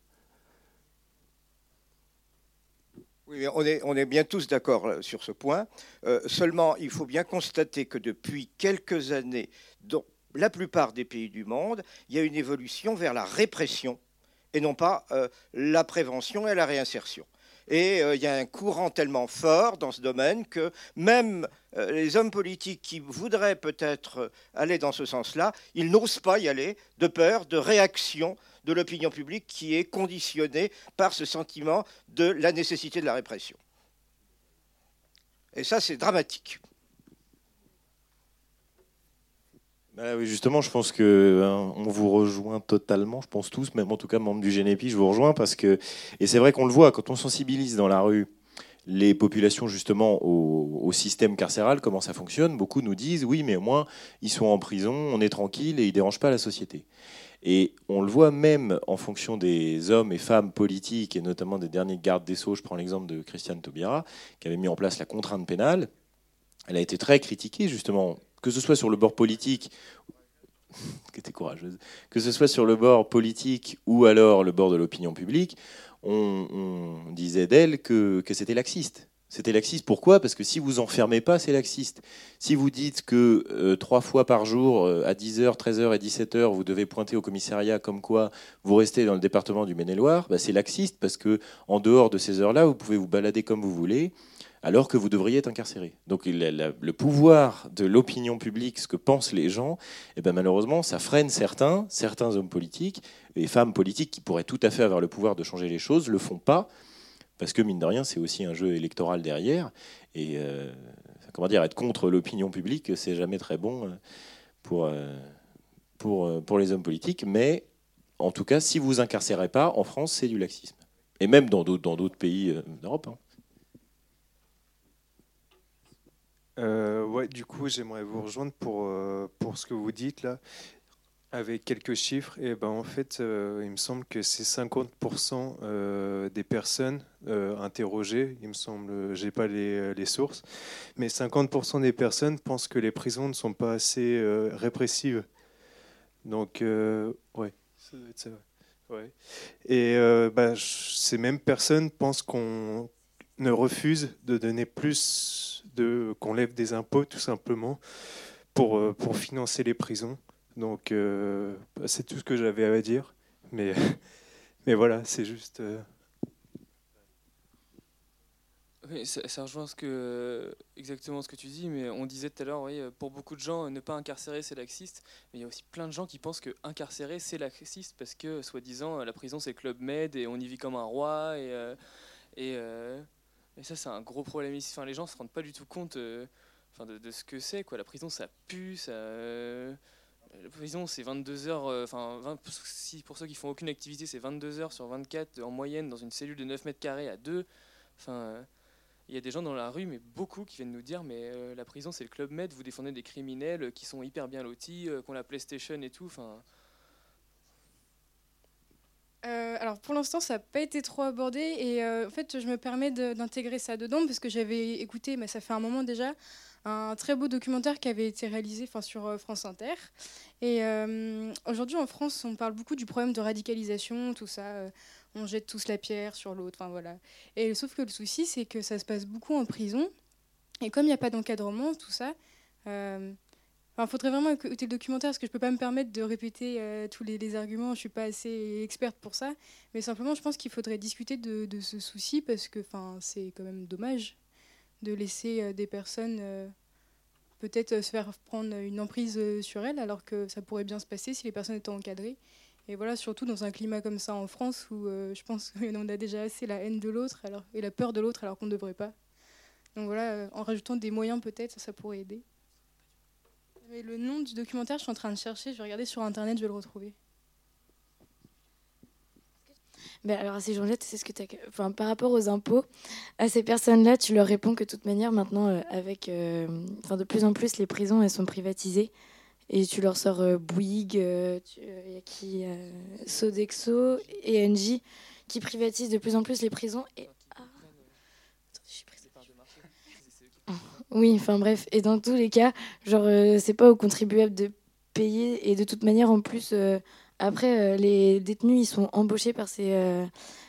Oui, on est, bien tous d'accord sur ce point. Seulement, il faut bien constater que depuis quelques années, dans la plupart des pays du monde, il y a une évolution vers la répression et non pas euh, la prévention et la réinsertion. Et euh, il y a un courant tellement fort dans ce domaine que même euh, les hommes politiques qui voudraient peut-être aller dans ce sens-là, ils n'osent pas y aller de peur de réaction de l'opinion publique qui est conditionnée par ce sentiment de la nécessité de la répression. Et ça, c'est dramatique. Bah oui, justement, je pense que hein, on vous rejoint totalement, je pense tous, même en tout cas membre du GNEPI, je vous rejoins parce que et c'est vrai qu'on le voit quand on sensibilise dans la rue les populations justement au, au système carcéral, comment ça fonctionne. Beaucoup nous disent oui, mais au moins ils sont en prison, on est tranquille et ils dérangent pas la société. Et on le voit même en fonction des hommes et femmes politiques, et notamment des derniers gardes des Sceaux. Je prends l'exemple de Christiane Taubira, qui avait mis en place la contrainte pénale. Elle a été très critiquée, justement, que ce soit sur le bord politique ou alors le bord de l'opinion publique, on, disait d'elle que, que c'était laxiste. C'était laxiste. Pourquoi? Parce que si vous enfermez pas, c'est laxiste. Si vous dites que euh, trois fois par jour, euh, à 10h, 13h et 17h, vous devez pointer au commissariat comme quoi vous restez dans le département du Maine-et-Loire, bah, c'est laxiste parce que en dehors de ces heures-là, vous pouvez vous balader comme vous voulez alors que vous devriez être incarcéré. Donc le pouvoir de l'opinion publique, ce que pensent les gens, eh ben, malheureusement, ça freine certains, certains hommes politiques et femmes politiques qui pourraient tout à fait avoir le pouvoir de changer les choses, le font pas, parce que mine de rien, c'est aussi un jeu électoral derrière. Et euh, comment dire, être contre l'opinion publique, c'est jamais très bon euh, pour, euh, pour, pour les hommes politiques. Mais en tout cas, si vous incarcérez pas, en France, c'est du laxisme. Et même dans d'autres pays d'Europe. Hein. Euh, ouais, du coup, j'aimerais vous rejoindre pour, euh, pour ce que vous dites là, avec quelques chiffres. Et ben, en fait, euh, il me semble que c'est 50% des personnes interrogées, il me semble, j'ai pas les, les, sources, mais 50% des personnes pensent que les prisons ne sont pas assez répressives. Donc, ouais. Ouais. Et ben, ces mêmes personnes pensent qu'on ne refuse de donner plus qu'on lève des impôts tout simplement pour, euh, pour financer les prisons. Donc euh, c'est tout ce que j'avais à dire. Mais, mais voilà, c'est juste... Euh, oui, ça, rejoint ce que, exactement ce que tu dis, mais on disait tout à l'heure, oui, pour beaucoup de gens, ne pas incarcérer, c'est laxiste. Mais il y a aussi plein de gens qui pensent que incarcérer, c'est laxiste, parce que, soi-disant, la prison, c'est Club Med, et on y vit comme un roi, et, et, et ça, c'est un gros problème ici. Enfin, les gens se rendent pas du tout compte euh, de, ce que c'est. La prison, ça pue. Ça, euh, la prison, c'est 22 heures. Euh, enfin, si, pour ceux qui font aucune activité, c'est 22 heures sur 24 en moyenne dans une cellule de 9 mètres carrés à 2. Enfin, il y a des gens dans la rue, mais beaucoup, qui viennent nous dire Mais la prison, c'est le club med, vous défendez des criminels qui sont hyper bien lotis, qui ont la PlayStation et tout. Enfin. Euh, alors pour l'instant, ça n'a pas été trop abordé et euh, en fait, je me permets d'intégrer ça dedans parce que j'avais écouté, mais ça fait un moment déjà, un très beau documentaire qui avait été réalisé sur euh, France Inter. Et aujourd'hui, en France, on parle beaucoup du problème de radicalisation, tout ça. on jette tous la pierre sur l'autre, enfin voilà. Et sauf que le souci, c'est que ça se passe beaucoup en prison. Et comme il n'y a pas d'encadrement, tout ça, il faudrait vraiment écouter le documentaire parce que je ne peux pas me permettre de répéter euh, tous les, arguments. Je ne suis pas assez experte pour ça. Mais simplement, je pense qu'il faudrait discuter de, ce souci parce que c'est quand même dommage de laisser euh, des personnes euh, peut-être se faire prendre une emprise sur elles alors que ça pourrait bien se passer si les personnes étaient encadrées. Et voilà, surtout dans un climat comme ça en France où je pense qu'on a déjà assez la haine de l'autre et la peur de l'autre alors qu'on ne devrait pas. Donc voilà, en rajoutant des moyens peut-être, ça pourrait aider le nom du documentaire, je suis en train de chercher, je vais regarder sur internet, je vais le retrouver. Ben alors, à ces gens-là, tu sais ce que tu enfin, par rapport aux impôts, à ces personnes-là, tu leur réponds que de toute manière, maintenant, euh, avec, euh, enfin, de plus en plus, les prisons, elles sont privatisées. Et tu leur sors euh, Bouygues, qui Sodexo et NJ qui privatisent de plus en plus les prisons. Oui, enfin bref. Et dans tous les cas, genre, euh, c'est pas aux contribuables de payer. Et de toute manière, en plus, euh, après, euh, les détenus, ils sont embauchés par ces,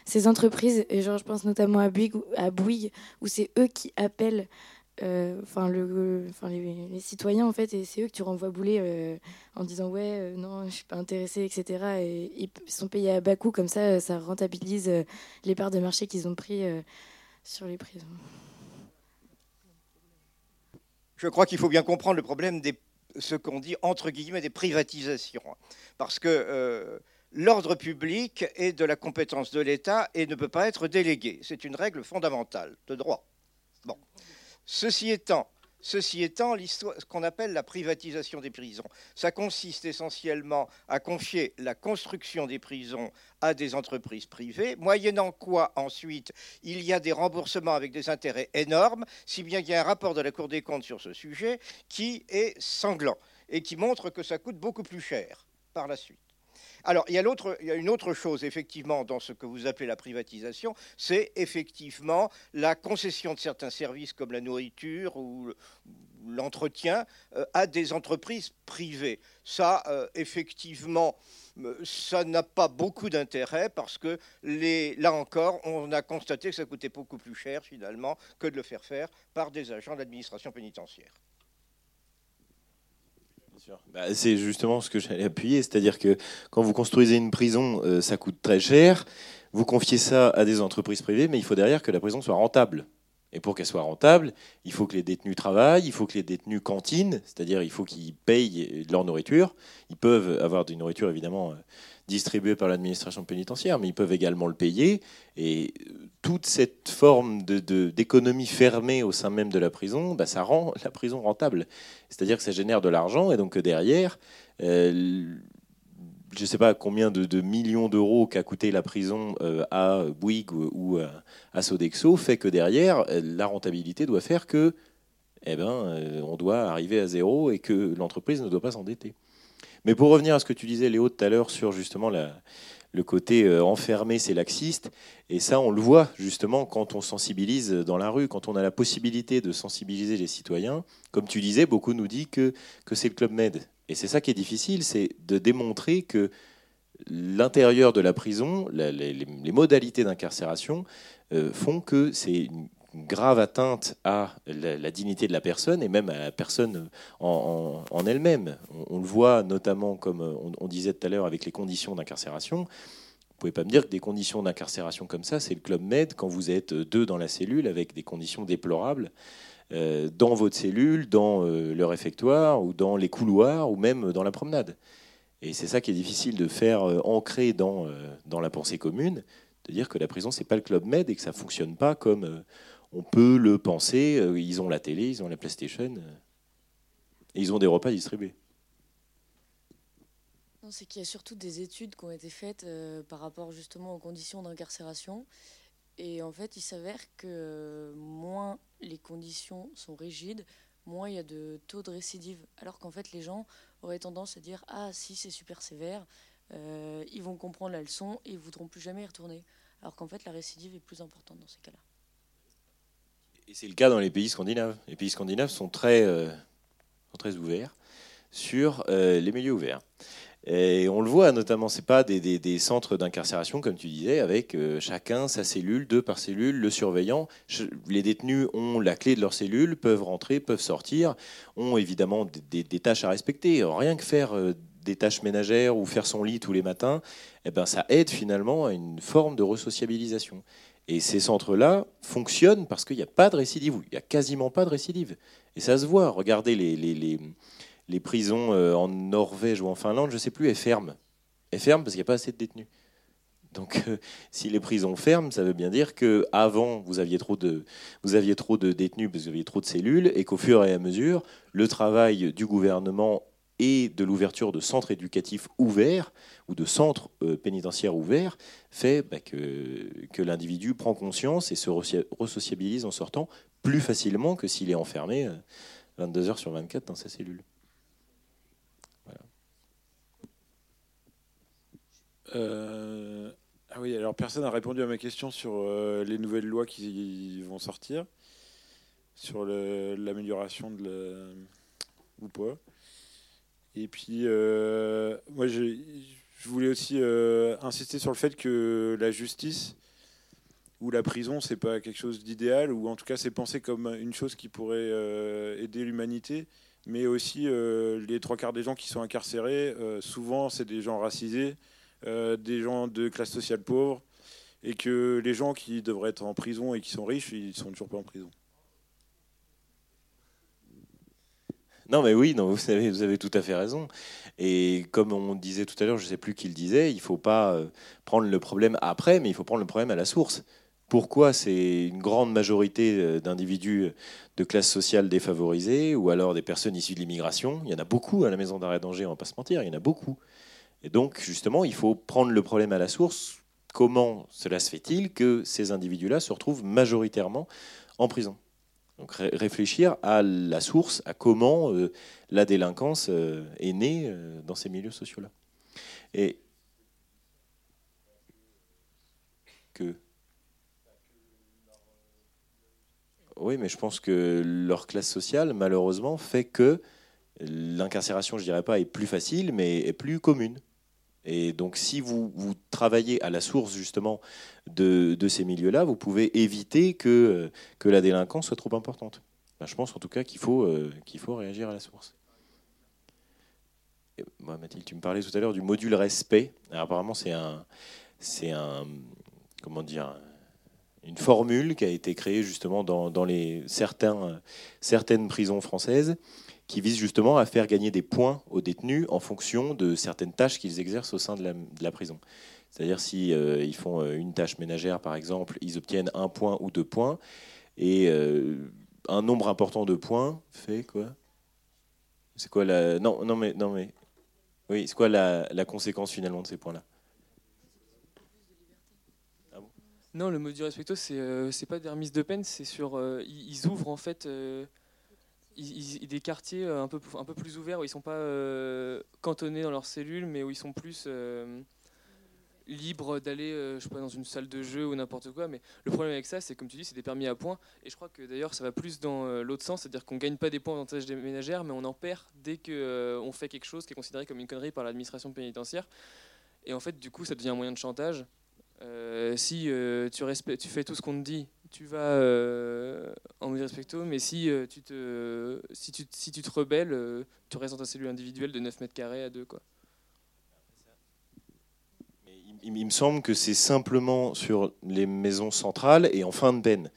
ces entreprises. Et genre, je pense notamment à Bouygues, à Bouygues où c'est eux qui appellent enfin le, les, les, citoyens, en fait. Et c'est eux que tu renvoies bouler en disant, ouais, non, je suis pas intéressé, etc. Et ils sont payés à bas coût. Comme ça, ça rentabilise les parts de marché qu'ils ont pris sur les prisons je crois qu'il faut bien comprendre le problème de ce qu'on dit entre guillemets des privatisations. Parce que euh, l'ordre public est de la compétence de l'État et ne peut pas être délégué. C'est une règle fondamentale de droit. Bon. Ceci étant, Ceci étant, ce qu'on appelle la privatisation des prisons, ça consiste essentiellement à confier la construction des prisons à des entreprises privées, moyennant quoi ensuite il y a des remboursements avec des intérêts énormes, si bien qu'il y a un rapport de la Cour des comptes sur ce sujet qui est sanglant et qui montre que ça coûte beaucoup plus cher par la suite. Alors, il y, a une autre chose, effectivement, dans ce que vous appelez la privatisation, c'est effectivement la concession de certains services comme la nourriture ou l'entretien euh, à des entreprises privées. Ça, euh, effectivement, euh, ça n'a pas beaucoup d'intérêt parce que, là encore, on a constaté que ça coûtait beaucoup plus cher, finalement, que de le faire faire par des agents de l'administration pénitentiaire. Bah, c'est justement ce que j'allais appuyer, c'est-à-dire que quand vous construisez une prison, euh, ça coûte très cher. Vous confiez ça à des entreprises privées, mais il faut derrière que la prison soit rentable. Et pour qu'elle soit rentable, il faut que les détenus travaillent, il faut que les détenus cantinent, c'est-à-dire il faut qu'ils payent leur nourriture. Ils peuvent avoir une nourriture évidemment euh, distribuée par l'administration pénitentiaire, mais ils peuvent également le payer. Et euh, toute cette forme d'économie fermée au sein même de la prison, bah, ça rend la prison rentable. C'est-à-dire que ça génère de l'argent et donc que derrière, euh, je ne sais pas combien de, millions d'euros qu'a coûté la prison euh, à Bouygues ou, à, Sodexo fait que derrière, euh, la rentabilité doit faire que, eh ben, euh, on doit arriver à zéro et que l'entreprise ne doit pas s'endetter. Mais pour revenir à ce que tu disais, Léo, tout à l'heure sur justement le côté euh, enfermé, c'est laxiste, et ça, on le voit justement quand on sensibilise dans la rue, quand on a la possibilité de sensibiliser les citoyens. Comme tu disais, beaucoup nous disent que, que c'est le Club Med. Et c'est ça qui est difficile, c'est de démontrer que l'intérieur de la prison, les, modalités d'incarcération euh, font que c'est grave atteinte à la, dignité de la personne et même à la personne en, elle-même. On, le voit notamment, comme on, on disait tout à l'heure, avec les conditions d'incarcération. Vous pouvez pas me dire que des conditions d'incarcération comme ça, c'est le Club Med quand vous êtes deux dans la cellule avec des conditions déplorables euh, dans votre cellule, dans euh, le réfectoire ou dans les couloirs ou même dans la promenade. Et c'est ça qui est difficile de faire euh, ancrer dans, euh, la pensée commune, de dire que la prison, c'est pas le Club Med et que ça fonctionne pas comme euh, on peut le penser. Euh, Ils ont la télé, ils ont la PlayStation euh, et ils ont des repas distribués. C'est qu'il y a surtout des études qui ont été faites euh, par rapport justement aux conditions d'incarcération. Et en fait, il s'avère que moins les conditions sont rigides, moins il y a de taux de récidive. Alors qu'en fait, les gens auraient tendance à dire Ah, si c'est super sévère, ils vont comprendre la leçon et ils voudront plus jamais y retourner. Alors qu'en fait, la récidive est plus importante dans ces cas-là. Et c'est le cas dans les pays scandinaves. Les pays scandinaves sont très, euh, très ouverts sur euh, les milieux ouverts. Et on le voit notamment, c'est pas des, centres d'incarcération comme tu disais, avec euh, chacun sa cellule, deux par cellule, le surveillant. Les détenus ont la clé de leur cellule, peuvent rentrer, peuvent sortir, ont évidemment des, tâches à respecter. Rien que faire des tâches ménagères ou faire son lit tous les matins, eh ben, ça aide finalement à une forme de resociabilisation. Et ces centres-là fonctionnent parce qu'il n'y a pas de récidive, il n'y a quasiment pas de récidive. Et ça se voit. Regardez les, les, les, les prisons euh, en Norvège ou en Finlande, je ne sais plus, elles ferment. Elles ferment parce qu'il n'y a pas assez de détenus. Donc, euh, si les prisons ferment, ça veut bien dire que avant vous aviez trop de vous aviez trop de détenus parce que vous aviez trop de cellules, et qu'au fur et à mesure, le travail du gouvernement et de l'ouverture de centres éducatifs ouverts ou de centres euh, pénitentiaires ouverts fait bah, que, l'individu prend conscience et se resocia- resociabilise en sortant plus facilement que s'il est enfermé euh, 22 heures sur 24 dans sa cellule. Euh, ah oui, alors personne n'a répondu à ma question sur euh, les nouvelles lois qui vont sortir, sur l'amélioration de la... ou pas. Et puis, euh, moi, je voulais aussi euh, insister sur le fait que la justice ou la prison, c'est pas quelque chose d'idéal, ou en tout cas, c'est pensé comme une chose qui pourrait euh, aider l'humanité. Mais aussi, les trois quarts des gens qui sont incarcérés, souvent, c'est des gens racisés, des gens de classe sociale pauvre, et que les gens qui devraient être en prison et qui sont riches, ils sont toujours pas en prison. Non, mais oui, vous, avez, vous avez tout à fait raison. Et comme on disait tout à l'heure, je ne sais plus qui le disait, il ne faut pas euh, prendre le problème après, mais il faut prendre le problème à la source. Pourquoi c'est une grande majorité euh, d'individus de classe sociale défavorisée ou alors des personnes issues de l'immigration? Il y en a beaucoup à la maison d'arrêt d'Angers, on ne va pas se mentir, il y en a beaucoup. Et donc, justement, il faut prendre le problème à la source. Comment cela se fait-il que ces individus-là se retrouvent majoritairement en prison? Donc réfléchir à la source, à comment euh, la délinquance euh, est née euh, dans ces milieux sociaux-là. Et que. Oui, mais je pense que leur classe sociale, malheureusement, fait que l'incarcération, je dirais pas, est plus facile, mais est plus commune. Et donc, si vous, travaillez à la source justement de, ces milieux-là, vous pouvez éviter que, que la délinquance soit trop importante. Je pense en tout cas qu'il faut, euh, qu'il faut réagir à la source. Mathilde, tu me parlais tout à l'heure du module respect. Apparemment, c'est un, un, comment dire, une formule qui a été créée justement dans, dans les certains, certaines prisons françaises qui vise justement à faire gagner des points aux détenus en fonction de certaines tâches qu'ils exercent au sein de la, prison. C'est-à-dire si euh, ils font euh, une tâche ménagère par exemple, ils obtiennent un point ou deux points. Et euh, un nombre important de points fait quoi? C'est quoi la non non mais non mais oui c'est quoi la, conséquence finalement de ces points-là? Non, le module respecto, c'est c'est pas des remises de peine, c'est sur ils ouvrent en fait des quartiers euh, un peu, un peu plus ouverts où ils sont pas euh, cantonnés dans leurs cellules, mais où ils sont plus euh, libres d'aller, je dans une salle de jeu ou n'importe quoi. Mais le problème avec ça, c'est comme tu dis, c'est des permis à points. Et je crois que d'ailleurs, ça va plus dans l'autre sens, c'est-à-dire qu'on gagne pas des points tâches des ménagères, mais on en perd dès que euh, on fait quelque chose qui est considéré comme une connerie par l'administration pénitentiaire. Et en fait, du coup, ça devient un moyen de chantage. Si tu, tu fais tout ce qu'on te dit, tu vas euh, en respecto, mais si, euh, tu te, si, tu, si tu te rebelles, euh, tu restes dans ta cellule individuelle de 9 mètres carrés à 2. Quoi. il, il me semble que c'est simplement sur les maisons centrales et en fin de peine.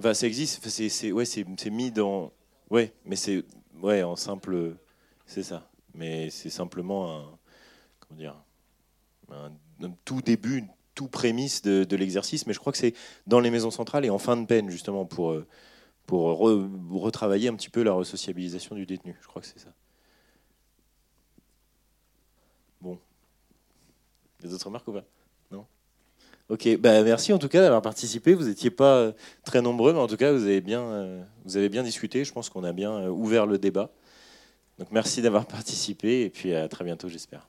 Enfin, ça existe, c'est ouais, c'est mis dans. Ouais, mais c'est ouais, en simple. C'est ça. Mais c'est simplement un. Comment dire un, tout début, tout prémisse de, l'exercice. Mais je crois que c'est dans les maisons centrales et en fin de peine, justement, pour, euh, pour re- retravailler un petit peu la resociabilisation du détenu. Je crois que c'est ça. Bon. Des autres remarques ou pas? Non? Ok, bah merci en tout cas d'avoir participé. Vous n'étiez pas euh, très nombreux, mais en tout cas vous avez bien, euh, vous avez bien discuté. Je pense qu'on a bien ouvert le débat. Donc merci d'avoir participé et puis à très bientôt, j'espère.